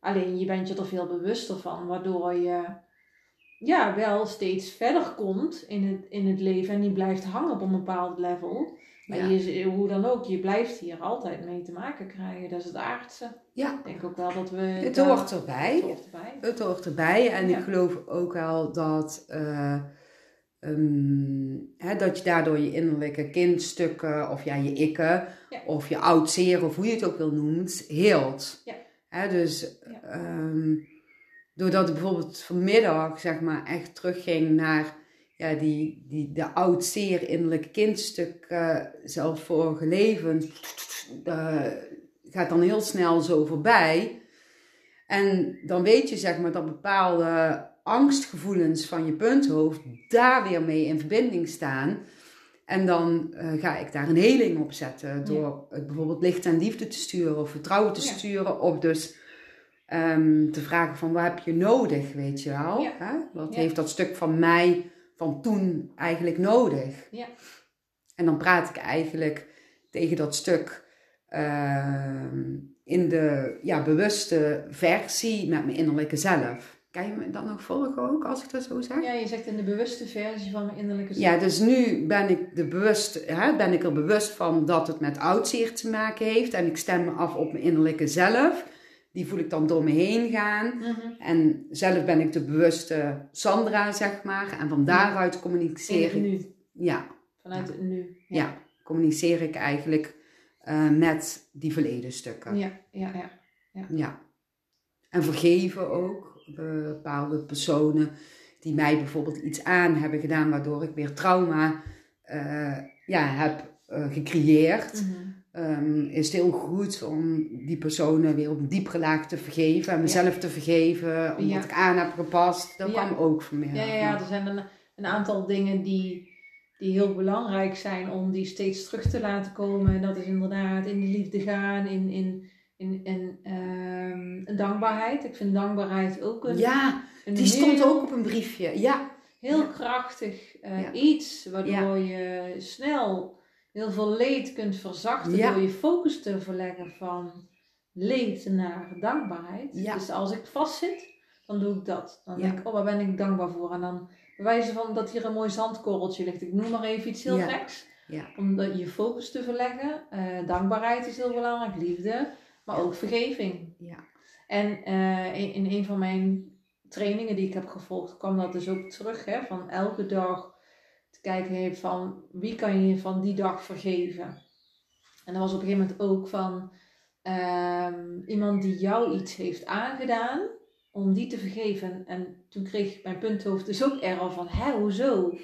Alleen je bent je er veel bewuster van. Waardoor je ja, wel steeds verder komt in het, in het leven. En niet blijft hangen op een bepaald level. Maar Ja. je, hoe dan ook, je blijft hier altijd mee te maken krijgen. Dat is het aardse. Ja. Ik denk ook wel dat we... Het daar- hoort erbij. Het hoort erbij. Het hoort erbij. En Ja. ik geloof ook wel dat, eh, ehm, hè, dat je daardoor je innerlijke kindstukken of ja, je ikken Ja. of je oud zeer of hoe je het ook wil noemen, heelt. Ja. Hè, dus ehm, doordat ik bijvoorbeeld vanmiddag, zeg maar, echt terugging naar ja, die, die, de oud zeer innerlijke kindstuk, uh, zelf vorige leven, uh, gaat dan heel snel zo voorbij. En dan weet je, zeg maar, dat bepaalde angstgevoelens van je punthoofd daar weer mee in verbinding staan. En dan uh, ga ik daar een heling op zetten. Door het bijvoorbeeld licht en liefde te sturen of vertrouwen te sturen. Of dus um, te vragen van wat heb je nodig, weet je wel. Ja. Hè? Wat heeft dat stuk van mij van toen eigenlijk nodig? Ja. En dan praat ik eigenlijk tegen dat stuk uh, in de ja, bewuste versie met mijn innerlijke zelf. Kan je me dat nog volgen ook, als ik dat zo zeg? Ja, je zegt in de bewuste versie van mijn innerlijke zelf. Ja, dus nu ben ik, de bewust, hè, ben ik er bewust van dat het met oudzeer te maken heeft. En ik stem me af op mijn innerlijke zelf. Die voel ik dan door me heen gaan. Mhm. En zelf ben ik de bewuste Sandra, zeg maar. En van daaruit communiceer ik. nu. Ja, Vanuit het nu. ja. communiceer ik eigenlijk eh, met die verleden stukken. Ja, ja, ja. Ja. En vergeven ook bepaalde personen die mij bijvoorbeeld iets aan hebben gedaan, waardoor ik weer trauma eh, ja, heb eh, gecreëerd. Mhm. Ehm, is het heel goed om die personen weer op een diepere laag te vergeven en mezelf te vergeven, omdat Ja. ik aan heb gepast. Dat kwam ook van mij. Ja, ja, er zijn een, een aantal dingen die, die heel belangrijk zijn om die steeds terug te laten komen. En dat is inderdaad in de liefde gaan, in, in, in, in ehm, dankbaarheid. Ik vind dankbaarheid ook een, Ja, een die stond ook op een briefje. Ja, heel Ja. krachtig eh, Ja. iets, waardoor je snel heel veel leed kunt verzachten Ja. door je focus te verleggen van leed naar dankbaarheid. Ja. Dus als ik vastzit, dan doe ik dat. Dan denk ik, oh, waar ben ik dankbaar voor? En dan bewijzen van dat hier een mooi zandkorreltje ligt. Ik noem maar even iets heel geks. Om je focus te verleggen. Eh, dankbaarheid is heel belangrijk, liefde, maar ook vergeving. ja, En eh, in, in een van mijn trainingen die ik heb gevolgd, kwam dat dus ook terug. Hè, van elke dag te kijken hey, van wie kan je van die dag vergeven. En er was op een gegeven moment ook van ehm, iemand die jou iets heeft aangedaan, om die te vergeven. En toen kreeg mijn punthoofd dus ook error van, hè, hoezo?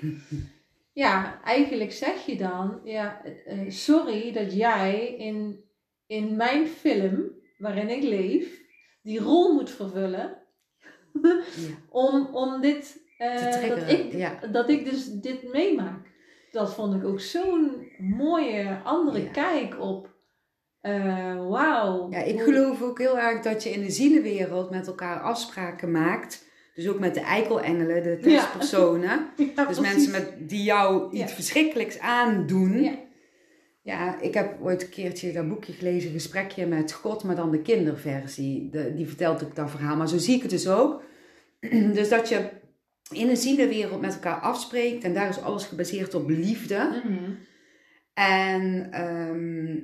Ja, eigenlijk zeg je dan, ja, eh, sorry dat jij in, in mijn film, waarin ik leef, die rol moet vervullen om, om dit, Te triggeren, dat, ik, ja. dat ik dus dit meemaak. Dat vond ik ook zo'n mooie andere Ja. kijk op, eh, wauw. Ja, ik geloof ook heel erg dat je in de zielenwereld met elkaar afspraken maakt. Dus ook met de eikelengelen, de testpersonen. Ja, Dus mensen met, die jou iets verschrikkelijks aandoen. Ja. Ja, ik heb ooit een keertje dat boekje gelezen, Gesprekje met God, maar dan de kinderversie. De, die vertelt ook dat verhaal. Maar zo zie ik het dus ook. Dus dat je in de zielenwereld met elkaar afspreekt. En daar is alles gebaseerd op liefde. Mhm. En ehm,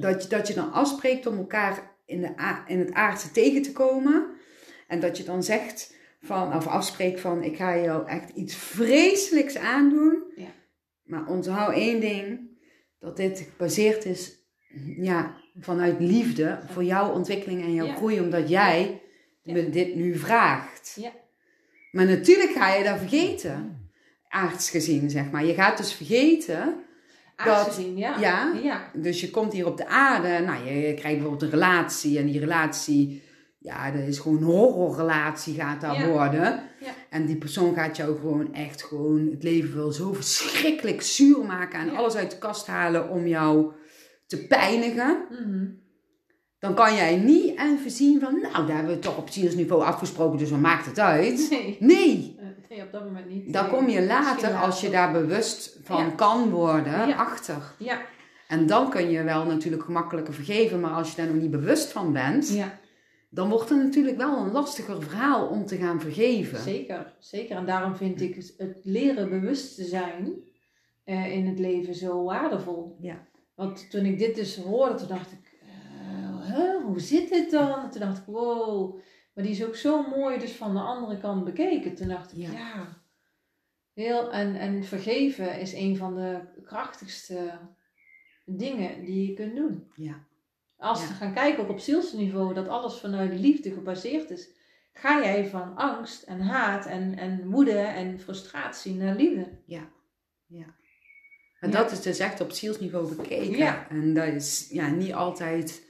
dat, je, dat je dan afspreekt om elkaar in, de, in het aardse tegen te komen. En dat je dan zegt van, of afspreekt van, ik ga jou echt iets vreselijks aandoen. Ja. Maar onthoud één ding, dat dit gebaseerd is ja, vanuit liefde voor jouw ontwikkeling en jouw Ja. groei, omdat jij me dit nu vraagt. Ja. Maar natuurlijk ga je dat vergeten, aards gezien, zeg maar. Je gaat dus vergeten Aangezien, ja. ja. ja. dus je komt hier op de aarde, nou, je, je krijgt bijvoorbeeld een relatie en die relatie, ja, dat is gewoon een horrorrelatie gaat daar Ja. worden. Ja. En die persoon gaat jou gewoon echt gewoon het leven wel zo verschrikkelijk zuur maken en alles uit de kast halen om jou te pijnigen. Mhm. Dan kan jij niet even zien van, nou, daar hebben we toch op zielsniveau afgesproken, dus wat maakt het uit? Nee. Nee, nee, op dat moment niet. dan Nee. kom je later, als je daar bewust van Ja. kan worden, Ja. achter. Ja, En dan kun je wel natuurlijk gemakkelijker vergeven, maar als je daar nog niet bewust van bent, ja. dan wordt het natuurlijk wel een lastiger verhaal om te gaan vergeven. Zeker, zeker. En daarom vind ik het, leren bewust te zijn eh, in het leven zo waardevol. Ja. Want toen ik dit dus hoorde, toen dacht ik, huh, hoe zit dit dan? Toen dacht ik, wow. Maar die is ook zo mooi dus van de andere kant bekeken. Toen dacht ik, Ja. ja. Heel, en, en vergeven is een van de krachtigste dingen die je kunt doen. Ja. Als Ja. we gaan kijken ook op zielsniveau, dat alles vanuit liefde gebaseerd is. ga jij van angst en haat en, en woede en frustratie naar liefde. Ja, ja. En Ja. dat is dus echt op zielsniveau bekeken. Ja. En dat is ja, niet altijd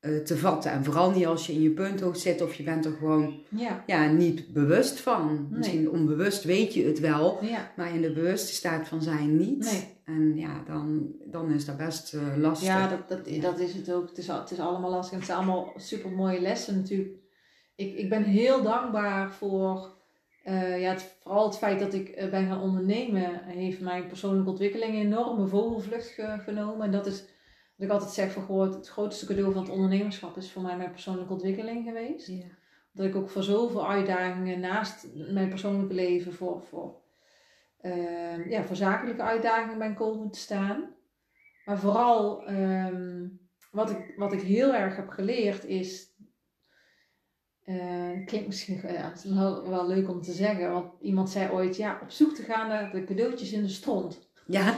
eh, te vatten. En vooral niet als je in je punthoofd zit of je bent er gewoon Ja, ja, niet bewust van. Nee. Misschien onbewust weet je het wel, ja, maar in de bewuste staat van zijn niet. Nee. En ja, dan, dan is dat best eh, lastig. ja dat, dat, dat is het ook. Het is, het is allemaal lastig. En het zijn allemaal super mooie lessen natuurlijk. Ik, ik ben heel dankbaar voor, eh, ja, het, vooral het feit dat ik ben gaan ondernemen, heeft mijn persoonlijke ontwikkeling een enorme vogelvlucht ge- genomen. En dat is wat ik altijd zeg van, goh, het grootste cadeau van het ondernemerschap is voor mij mijn persoonlijke ontwikkeling geweest. Ja. Dat ik ook voor zoveel uitdagingen naast mijn persoonlijke leven voor, voor, eh, ja, voor zakelijke uitdagingen ben komen te staan. Maar vooral ehm, wat, ik, wat ik heel erg heb geleerd is. eh, klinkt misschien ja, het is wel, wel leuk om te zeggen, want iemand zei ooit: ja, op zoek te gaan naar de cadeautjes in de stront. ja,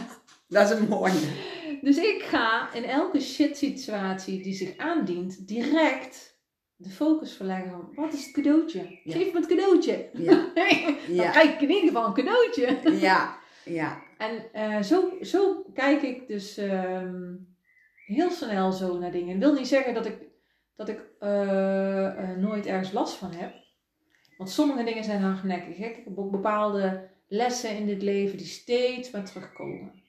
dat is een mooie. Dus ik ga in elke shit situatie die zich aandient, direct de focus verleggen van wat is het cadeautje? Ja. Geef me het cadeautje. Ja, Dan ja, krijg ik in ieder geval een cadeautje. ja, ja. En eh, zo, zo kijk ik dus ehm, heel snel zo naar dingen. Ik wil niet zeggen dat ik, dat ik eh, eh, nooit ergens last van heb. Want sommige dingen zijn hardnekkig. hè. Ik heb ook bepaalde lessen in dit leven die steeds maar terugkomen.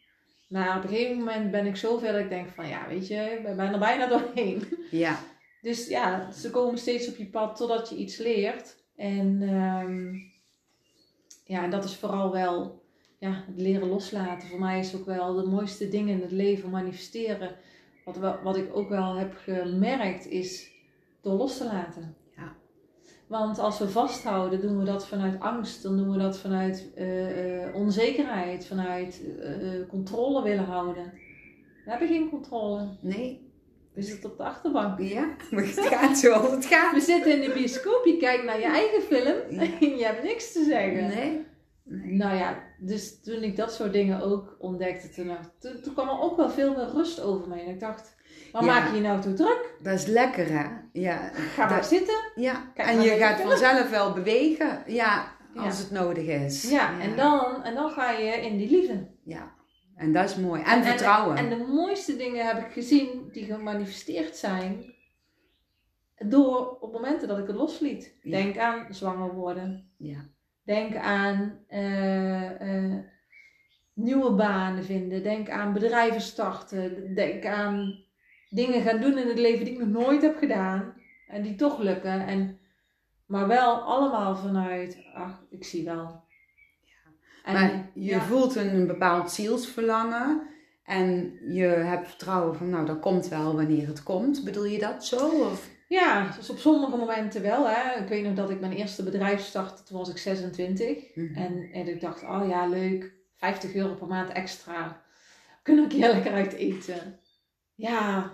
Maar op een gegeven moment ben ik zover dat ik denk van ja, weet je, ik ben er bijna doorheen. ja. Dus ja, ze komen steeds op je pad totdat je iets leert. En ehm, ja, dat is vooral wel ja, het leren loslaten. Voor mij is ook wel de mooiste dingen in het leven manifesteren. Wat, wat ik ook wel heb gemerkt is door los te laten. Want als we vasthouden, doen we dat vanuit angst. Dan doen we dat vanuit eh, eh, onzekerheid, vanuit eh, controle willen houden. We hebben geen controle. Nee, We zitten op de achterbank. ja. Maar het gaat zoals het gaat. We zitten in de bioscoop, je kijkt naar je eigen film en je hebt niks te zeggen. Nee. nee. Nou ja, dus toen ik dat soort dingen ook ontdekte, toen, toen, toen kwam er ook wel veel meer rust over me. En ik dacht, waar Ja. maak je je nou toe druk? Dat is lekker, hè? Ja. Ga maar Dat- zitten. ja. Kijk en je gaat vanzelf wel bewegen. Ja, als het nodig is. Ja, En, dan, en dan ga je in die liefde. Ja. En dat is mooi. En, vertrouwen. En, de mooiste dingen heb ik gezien die gemanifesteerd zijn door op momenten dat ik het losliet. Ja. Denk aan zwanger worden. ja. Denk aan eh, eh, nieuwe banen vinden. Denk aan bedrijven starten. Denk aan dingen gaan doen in het leven die ik nog nooit heb gedaan. En die toch lukken. En, maar wel allemaal vanuit, ach, ik zie wel. En, maar je ja, voelt een bepaald zielsverlangen. En je hebt vertrouwen van, nou, dat komt wel wanneer het komt. Bedoel je dat zo? Of? ja, dus op sommige momenten wel. Hè. Ik weet nog dat ik mijn eerste bedrijf startte, toen was ik 26. Mhm. En, en ik dacht, oh ja, leuk, 50 euro per maand extra. Kunnen we een keer lekker uit eten. Ja,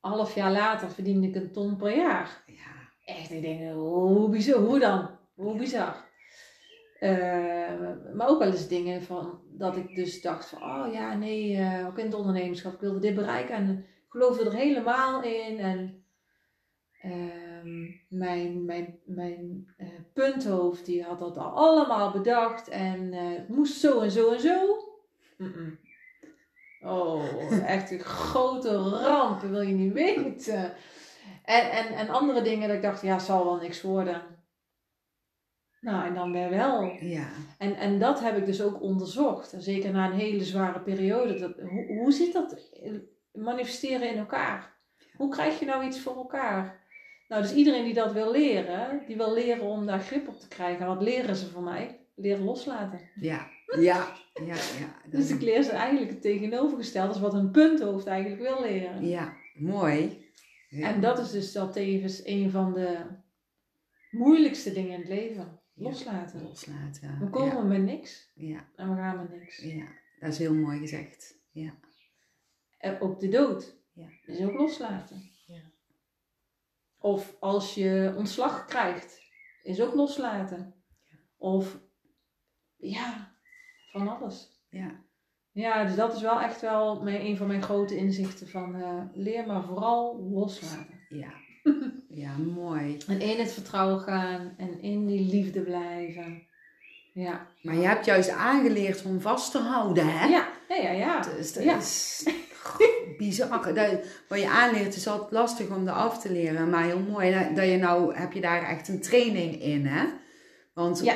half jaar later verdiende ik een ton per jaar. Ja. Echt, ik denk, hoe bizar, hoe dan? Hoe bizar. Eh, maar ook wel eens dingen van, dat ik dus dacht van, oh ja, nee, eh, ook in het ondernemerschap, ik wilde dit bereiken en ik geloofde er helemaal in. En ehm, mijn, mijn, mijn eh, punthoofd, die had dat al allemaal bedacht en het moest zo en zo en zo. Oh, echt een grote ramp, dat wil je niet weten. En, en, en andere dingen dat ik dacht, ja, zal wel niks worden. Nou, en dan weer wel. Ja. En, en dat heb ik dus ook onderzocht. En zeker na een hele zware periode. Dat, hoe, hoe zit dat manifesteren in elkaar? Hoe krijg je nou iets voor elkaar? Nou, dus iedereen die dat wil leren, die wil leren om daar grip op te krijgen. En wat leren ze van mij? Leren loslaten. Ja. Ja. Ja. ja. Dus ik leer ze eigenlijk het tegenovergestelde. als wat een punthoofd eigenlijk wil leren. Ja. Mooi. Ja. En dat is dus dat tevens een van de moeilijkste dingen in het leven. Ja. Loslaten. Loslaten. We komen met niks Ja. en we gaan met niks. Ja. Dat is heel mooi gezegd. Ja. En ook de dood Ja. is ook loslaten. Ja. Of als je ontslag krijgt, is ook loslaten. Of ja, van alles. Ja. Ja, dus dat is wel echt wel mijn, een van mijn grote inzichten van eh, leer maar vooral loslaten. Ja. Ja, mooi. En in het vertrouwen gaan en in die liefde blijven. Ja. Maar je hebt juist aangeleerd om vast te houden, hè? Ja, ja, ja. ja. Dus dat Ja. is bizar. Dat, wat je aanleert is altijd lastig om dat af te leren. Maar heel mooi dat- dat je nou, heb je daar echt een training in, hè? Want Ja.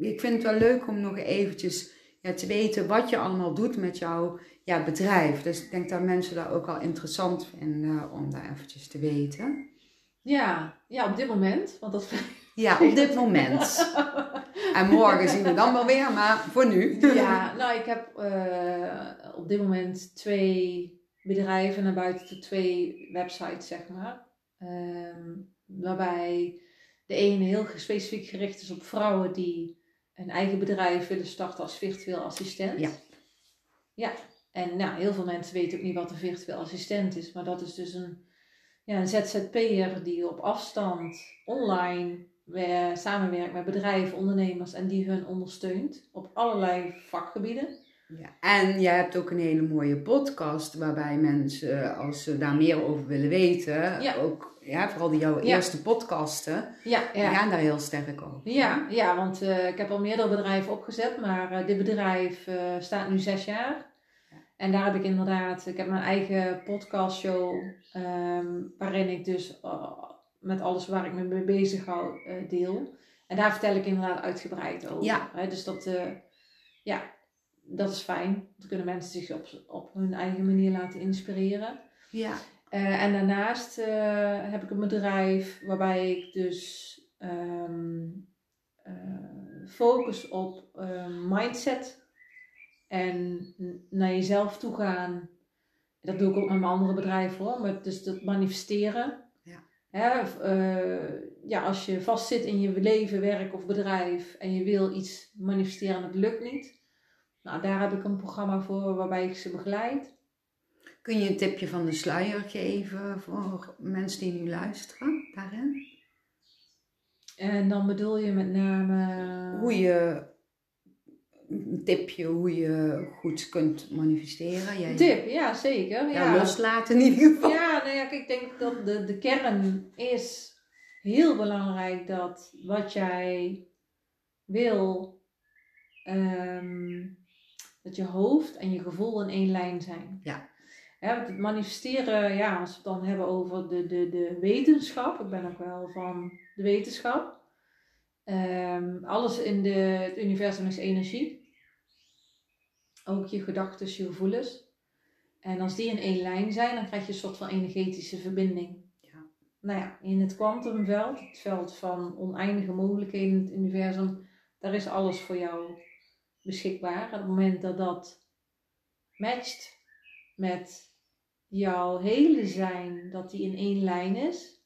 ik vind het wel leuk om nog eventjes ja, te weten wat je allemaal doet met jouw ja, bedrijf. Dus ik denk dat mensen dat ook wel interessant vinden om dat eventjes te weten. Ja, ja, op dit moment. Want dat Ja, op dit moment. En morgen zien we dan wel weer, maar voor nu. Ja, nou, ik heb eh, op dit moment twee bedrijven naar buiten toe, twee websites, zeg maar. Ehm, waarbij de ene heel specifiek gericht is op vrouwen die een eigen bedrijf willen starten als virtueel assistent. Ja. Ja, en nou, heel veel mensen weten ook niet wat een virtueel assistent is, maar dat is dus een, ja, een ZZP'er die op afstand online eh, samenwerkt met bedrijven, ondernemers en die hun ondersteunt op allerlei vakgebieden. Ja, en jij hebt ook een hele mooie podcast waarbij mensen, als ze daar meer over willen weten, Ja. ook, ja, vooral die jouw Ja. eerste podcasten, Ja, gaan daar heel sterk over. Ja, ja want eh, ik heb al meerdere bedrijven opgezet, maar eh, dit bedrijf eh, staat nu zes jaar. En daar heb ik inderdaad, ik heb mijn eigen podcastshow, ehm, waarin ik dus met alles waar ik me mee bezig hou deel. En daar vertel ik inderdaad uitgebreid over. Ja. Hè, dus dat, ja, dat is fijn. Dan kunnen mensen zich op, op hun eigen manier laten inspireren. Ja, Eh, en daarnaast eh, heb ik een bedrijf waarbij ik dus ehm, eh, focus op eh, mindset en naar jezelf toe gaan. Dat doe ik ook met mijn andere bedrijf hoor, maar dus dat manifesteren. Ja. Hè, ja, als je vastzit in je leven, werk of bedrijf en je wil iets manifesteren en het lukt niet. Nou, daar heb ik een programma voor waarbij ik ze begeleid. Kun je een tipje van de sluier geven voor mensen die nu luisteren daarin? En dan bedoel je met name. Hoe je, een tipje hoe je goed kunt manifesteren. Jij, Tip, ja zeker. Ja, loslaten in ieder geval. ja, nou ja, ik denk dat de, de kern is heel belangrijk dat wat jij wil, ehm, dat je hoofd en je gevoel in één lijn zijn. Ja. Hè, want het manifesteren, ja, als we het dan hebben over de, de, de wetenschap, ik ben ook wel van de wetenschap. Ehm, alles in de, het universum is energie. Ook je gedachten, je gevoelens. En als die in één lijn zijn, dan krijg je een soort van energetische verbinding. Ja. Nou ja, in het kwantumveld, het veld van oneindige mogelijkheden in het universum, daar is alles voor jou beschikbaar. En op het moment dat dat matcht met jouw hele zijn, dat die in één lijn is,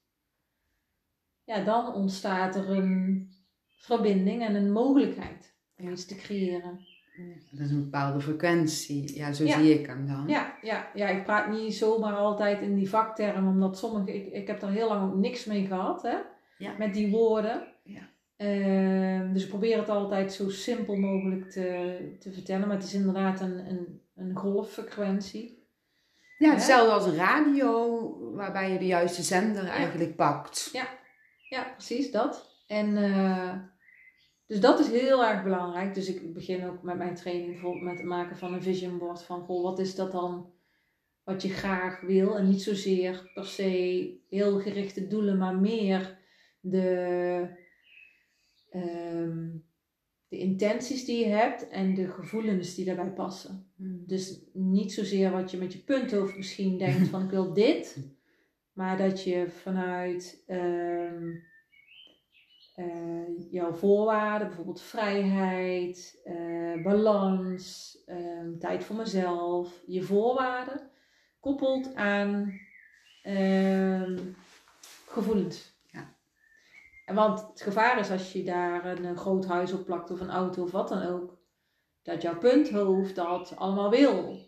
ja, dan ontstaat er een verbinding en een mogelijkheid om iets te creëren. Dat is een bepaalde frequentie. Ja, zo Ja. zie ik hem dan. Ja, ja, ja, ik praat niet zomaar altijd in die vaktermen, omdat sommige, ik, ik heb er heel lang ook niks mee gehad, hè, Ja. met die woorden. Ja. Ehm, dus ik probeer het altijd zo simpel mogelijk te, te vertellen, maar het is inderdaad een, een, een golffrequentie. Ja, hetzelfde als radio, waarbij je de juiste zender eigenlijk pakt. Ja, precies dat. En eh, dus dat is heel erg belangrijk. Dus ik begin ook met mijn training bijvoorbeeld met het maken van een vision board. Van goh, wat is dat dan wat je graag wil? En niet zozeer per se heel gerichte doelen, maar meer de, ehm, de intenties die je hebt en de gevoelens die daarbij passen. Hmm. Dus niet zozeer wat je met je punthoofd misschien denkt van ik wil dit. Maar dat je vanuit ehm, eh, jouw voorwaarden, bijvoorbeeld vrijheid, eh, balans, ehm, tijd voor mezelf, je voorwaarden, koppelt aan ehm, gevoelens. En want het gevaar is als je daar een, eh, groot huis op plakt of een auto of wat dan ook, dat jouw punthoofd dat allemaal wil.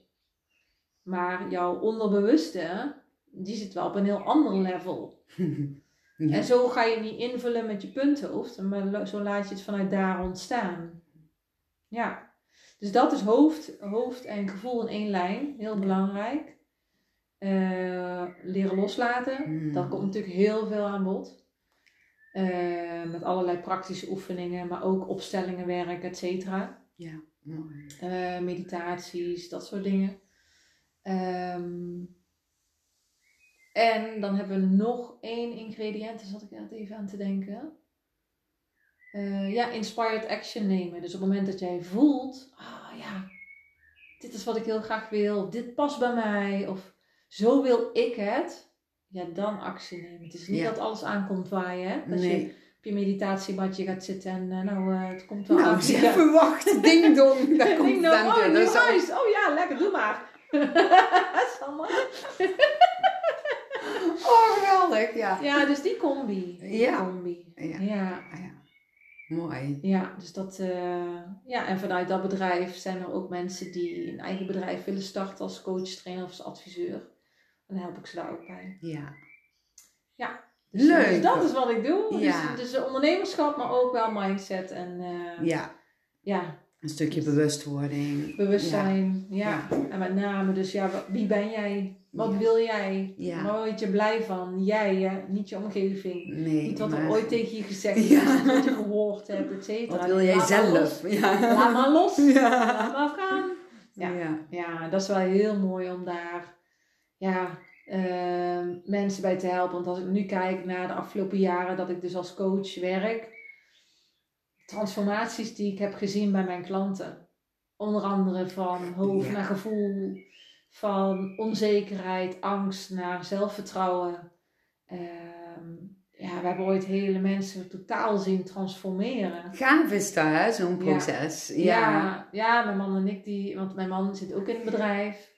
Maar jouw onderbewuste, die zit wel op een heel ander level. Ja. En zo ga je niet invullen met je punthoofd, maar zo laat je het vanuit daar ontstaan. Ja, dus dat is hoofd, hoofd en gevoel in één lijn, heel belangrijk. Eh, leren loslaten. Mm. Dat komt natuurlijk heel veel aan bod. Eh, met allerlei praktische oefeningen, maar ook opstellingenwerk, et cetera. Ja, mooi. Eh, meditaties, dat soort dingen. Ehm, en dan hebben we nog één ingrediënt, daar zat ik net even aan te denken. Eh, ja, inspired action nemen. Dus op het moment dat jij voelt, ah ja, dit is wat ik heel graag wil, of dit past bij mij, of zo wil ik het, ja, dan actie nemen. Het is niet Ja. dat alles aankomt waaien, hè? Dat je op je meditatiebadje gaat zitten en eh, nou, eh, het komt wel Nou, aan. wachten. Ding dong. Daar komt nou, aan oh, nieuw huis. Oh ja, lekker, doe maar. Sander. Oh, geweldig. Ja. ja, dus die combi. Die Ja. combi. Ja. Ja. Ah, ja. Mooi. Ja, dus dat, eh, ja, en vanuit dat bedrijf zijn er ook mensen die een eigen bedrijf willen starten als coach, trainer of als adviseur. Dan help ik ze daar ook bij. Ja. Dus, Leuk. Dus dat is wat ik doe. Ja. Dus, dus eh, ondernemerschap, maar ook wel mindset en eh, ja. Ja. Een stukje bewustwording. bewustzijn. Ja. En met name dus, ja, wie ben jij? Wat Ja. wil jij? Ja. Waar word je blij van? Jij, hè? niet je omgeving. Nee. Niet wat er ooit tegen je gezegd is, Ja. niet wat je gehoord hebt, et cetera. Wat wil jij Laat zelf? Ja. Laat maar los. Laat Ja. maar gaan. Ja. Ja. Ja, dat is wel heel mooi om daar ja, eh, mensen bij te helpen. Want als ik nu kijk naar de afgelopen jaren dat ik dus als coach werk, transformaties die ik heb gezien bij mijn klanten. Onder andere van hoofd Ja. naar gevoel, van onzekerheid, angst naar zelfvertrouwen. Ehm, ja, we hebben ooit hele mensen totaal zien transformeren. Gaaf is dat, zo'n proces. Ja. Ja, ja, mijn man en ik, die, want mijn man zit ook in het bedrijf.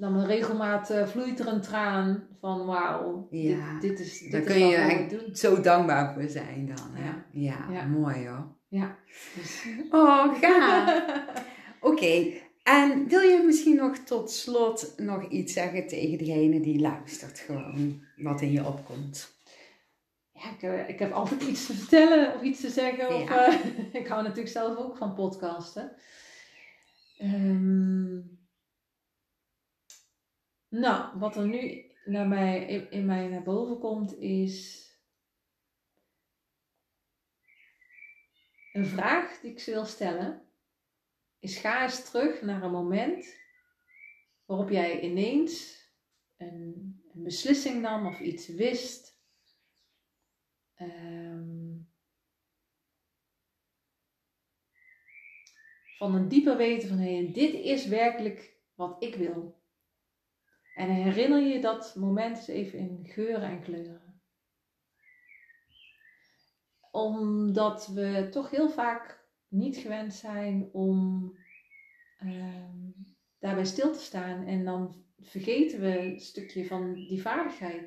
Dan regelmaat eh, vloeit er een traan van wauw, Ja. dit, dit is dit Daar is kun je eigenlijk doen. zo dankbaar voor zijn dan. Hè? Ja. Ja. Ja. mooi hoor. Ja. Oh, gaaf. Oké, en wil je misschien nog tot slot nog iets zeggen tegen degene die luistert gewoon, wat in je opkomt? ja ik, eh, ik heb altijd iets te vertellen of iets te zeggen. Of, eh, ik hou natuurlijk zelf ook van podcasten. Ehm, nou, wat er nu naar mij, in, mij naar boven komt is een vraag die ik ze wil stellen. Is ga eens terug naar een moment waarop jij ineens een, een beslissing nam of iets wist. Ehm, van een dieper weten van hé, dit is werkelijk wat ik wil. En herinner je dat moment eens even in geuren en kleuren. Omdat we toch heel vaak niet gewend zijn om ehm, daarbij stil te staan en dan vergeten we een stukje van die vaardigheid.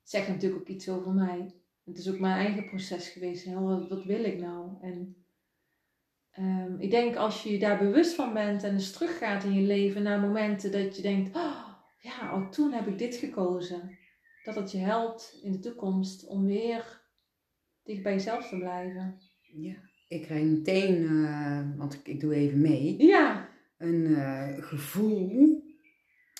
Het zegt natuurlijk ook iets over mij. Het is ook mijn eigen proces geweest. Wat, wat wil ik nou? En Ehm, ik denk als je je daar bewust van bent en eens teruggaat in je leven naar momenten dat je denkt, oh, ja, oh, toen heb ik dit gekozen. Dat het je helpt in de toekomst om weer dicht bij jezelf te blijven. Ja, ik krijg meteen, eh, want ik, ik doe even mee, Ja, een eh, gevoel.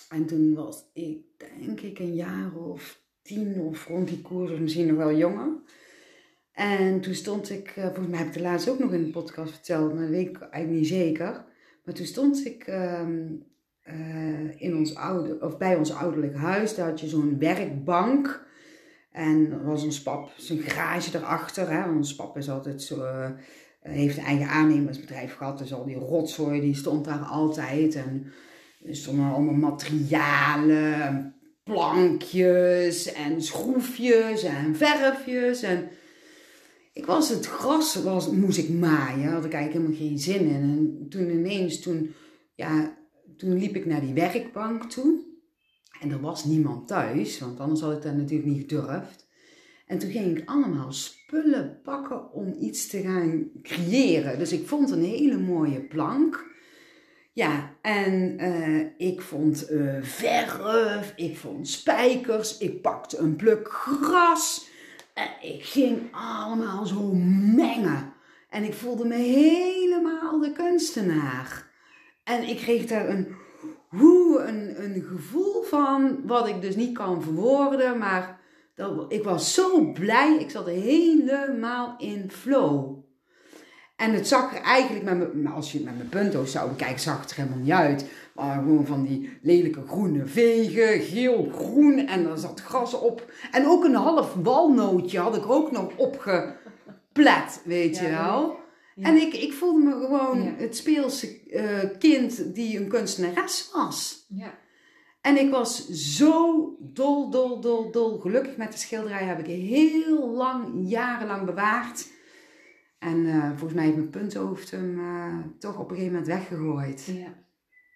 En toen was ik denk ik een jaar of tien of rond die koers, of misschien nog wel jonger. En toen stond ik, eh, volgens mij heb ik de laatst ook nog in de podcast verteld, maar dat weet ik eigenlijk niet zeker. Maar toen stond ik ehm, eh, in ons oude, of bij ons ouderlijk huis, daar had je zo'n werkbank. En er was ons pap, zijn garage erachter. Hè? Ons pap is altijd zo, eh, heeft een eigen aannemersbedrijf gehad. Dus al die rotzooi die stond daar altijd. En er stonden allemaal materialen, plankjes en schroefjes en verfjes. En ik was het gras, was, moest ik maaien. Had ik eigenlijk helemaal geen zin in. En toen ineens, toen, ja, toen liep ik naar die werkbank toe. En er was niemand thuis, want anders had ik dat natuurlijk niet gedurfd. En toen ging ik allemaal spullen pakken om iets te gaan creëren. Dus ik vond een hele mooie plank. Ja, en eh, ik vond eh, verf, ik vond spijkers, ik pakte een pluk gras. En ik ging allemaal zo mengen. En ik voelde me helemaal de kunstenaar. En ik kreeg daar een hoe een, een gevoel van wat ik dus niet kan verwoorden, maar dat, ik was zo blij. Ik zat helemaal in flow. En het zag er eigenlijk, met als je met mijn punto's zou bekijken, zag het er helemaal niet uit. Maar gewoon van die lelijke groene vegen, geel-groen en er zat gras op. En ook een half walnootje had ik ook nog opgeplet, weet je wel. Ja. En ik, ik voelde me gewoon Ja. het speelse eh, kind die een kunstenares was. Ja. En ik was zo dol, dol, dol, dol gelukkig met de schilderij. Heb ik heel lang, jarenlang bewaard. En eh, volgens mij heeft mijn punthoofd hem eh, toch op een gegeven moment weggegooid. Ja.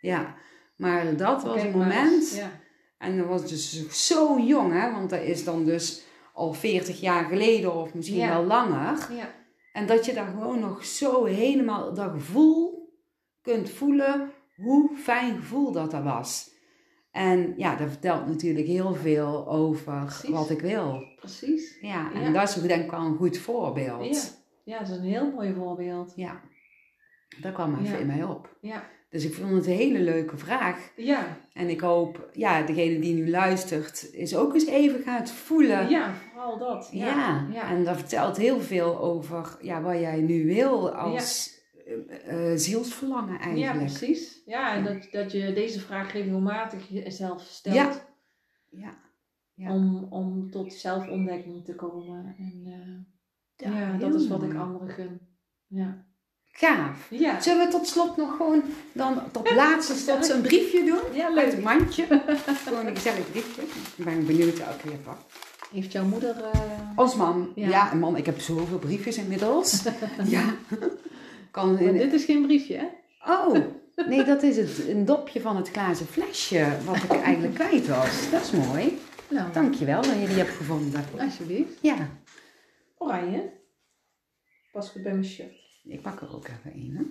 Ja, maar dat was Kijk een moment. Ja. En dat was dus zo jong, hè. Want dat is dan dus al 40 jaar geleden of misschien Ja. wel langer. Ja. En dat je daar gewoon nog zo helemaal dat gevoel kunt voelen. Hoe fijn gevoel dat dat was. En ja, dat vertelt natuurlijk heel veel over Precies. wat ik wil. Precies. Ja, en Ja. dat is denk ik wel een goed voorbeeld. Ja. ja, dat is een heel mooi voorbeeld. Ja. Dat kwam even Ja. in mij op. Ja. Dus ik vond het een hele leuke vraag. Ja. En ik hoop, ja, degene die nu luistert, is ook eens even gaat voelen. Ja, vooral dat. Ja, Ja. ja. en dat vertelt heel veel over ja, wat jij nu wil als eh, eh, zielsverlangen Ja, eigenlijk. precies. Ja, en dat, dat je deze vraag regelmatig jezelf stelt. Ja. Ja. Ja. Om, om tot zelfontdekking te komen. En eh, ja, dat is wat ik anderen gun. Ja. Gaaf. Ja, Zullen we tot slot nog gewoon dan tot laatste slot een briefje doen? ja Uit leuk. het mandje. gewoon een gezellig briefje. Ik ben benieuwd elke keer wat. Heeft jouw moeder... eh, Als man. Ja. Ja. man, ik heb zoveel briefjes inmiddels. ja. Kan in, dit is geen briefje, hè? Oh, nee, dat is het, een dopje van het glazen flesje wat ik eigenlijk kwijt was. Dat is mooi. Nou, Dankjewel dat je die hebt gevonden. alsjeblieft. Ja, Oranje. Pas goed bij mijn shirt. Ik pak er ook even een. Hè?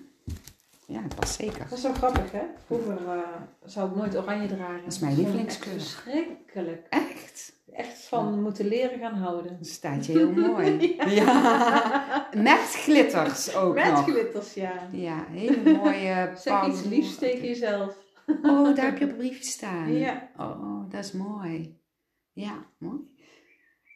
Ja, dat past zeker. Dat is wel grappig, hè? Vroeger eh, zou ik nooit oranje dragen. Dat is mijn lievelingskleur. echt Verschrikkelijk. Echt? Echt van moeten leren gaan houden. Dat staat je heel mooi. ja. Met glitters ook Met nog. glitters, ja. Ja, hele mooie Zeg iets liefs tegen jezelf. Oh, daar heb je op een briefje staan. Ja. Oh, dat is mooi. Ja, mooi.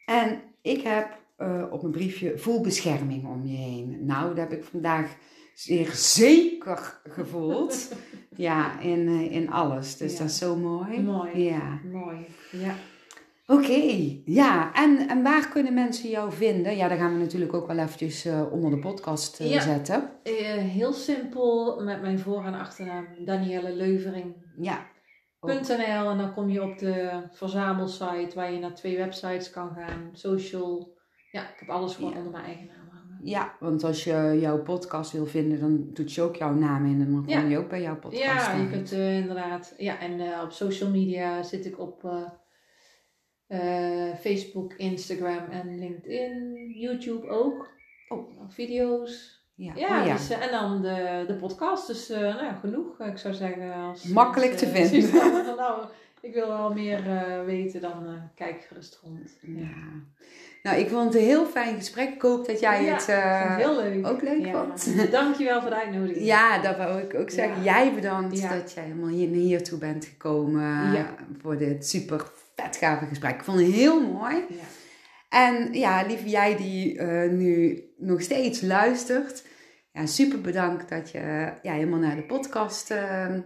En ik heb eh, op mijn briefje voel bescherming om je heen. Nou, dat heb ik vandaag zeer zeker gevoeld. ja, in, eh, in alles. Dus Ja. dat is zo mooi. Mooi. Ja. Mooi. Ja. Oké, ja. En, en waar kunnen mensen jou vinden? Ja, daar gaan we natuurlijk ook wel eventjes eh, onder de podcast Ja. zetten. Heel simpel met mijn voor- en achternaam Danielle Leuvering. Ja. .nl en dan kom je op de verzamelsite waar je naar twee websites kan gaan. Social. Ja, ik heb alles gewoon Ja. onder mijn eigen naam hangen. Ja, want als je jouw podcast wil vinden, dan doet je ook jouw naam in en dan kom Ja. je ook bij jouw podcast Ja, je kunt eh, inderdaad. Ja, en eh, op social media zit ik op eh, Facebook, Instagram en LinkedIn. YouTube ook. Oh. Video's. Ja, Ja, oh ja. Dus, en dan de, de podcast. Dus nou, genoeg. Ik zou zeggen. Als, Makkelijk te vinden. nou, ik wil wel meer eh, weten, dan eh, kijk gerust rond. Ja. Nou, ik vond het een heel fijn gesprek. Ik hoop dat jij Ja, het eh, het heel leuk. ook leuk Ja. vond. Dankjewel voor de uitnodiging. Ja, dat wou ik ook zeggen. Ja. Jij bedankt dat jij helemaal hier hiertoe bent gekomen voor dit super vet gave gesprek. Ik vond het heel mooi. Ja. En ja, lieve jij die nu nog steeds luistert. Ja, super bedankt dat je ja, helemaal naar de podcast eh, eh,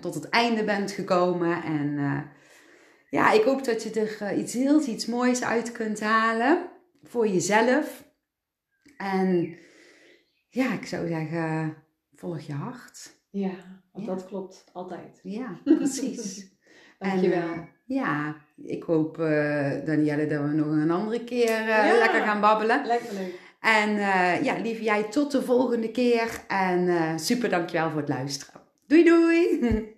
tot het einde bent gekomen. En eh, ja, ik hoop dat je er eh, iets heel iets moois uit kunt halen voor jezelf. En ja, ik zou zeggen, volg je hart. Ja, want Ja. dat klopt altijd. Ja, precies. Dankjewel. En, ja, ik hoop, Danielle, dat we nog een andere keer Ja. lekker gaan babbelen. Me leuk. En eh, ja, lieve jij, tot de volgende keer. En eh, super dankjewel voor het luisteren. Doei doei!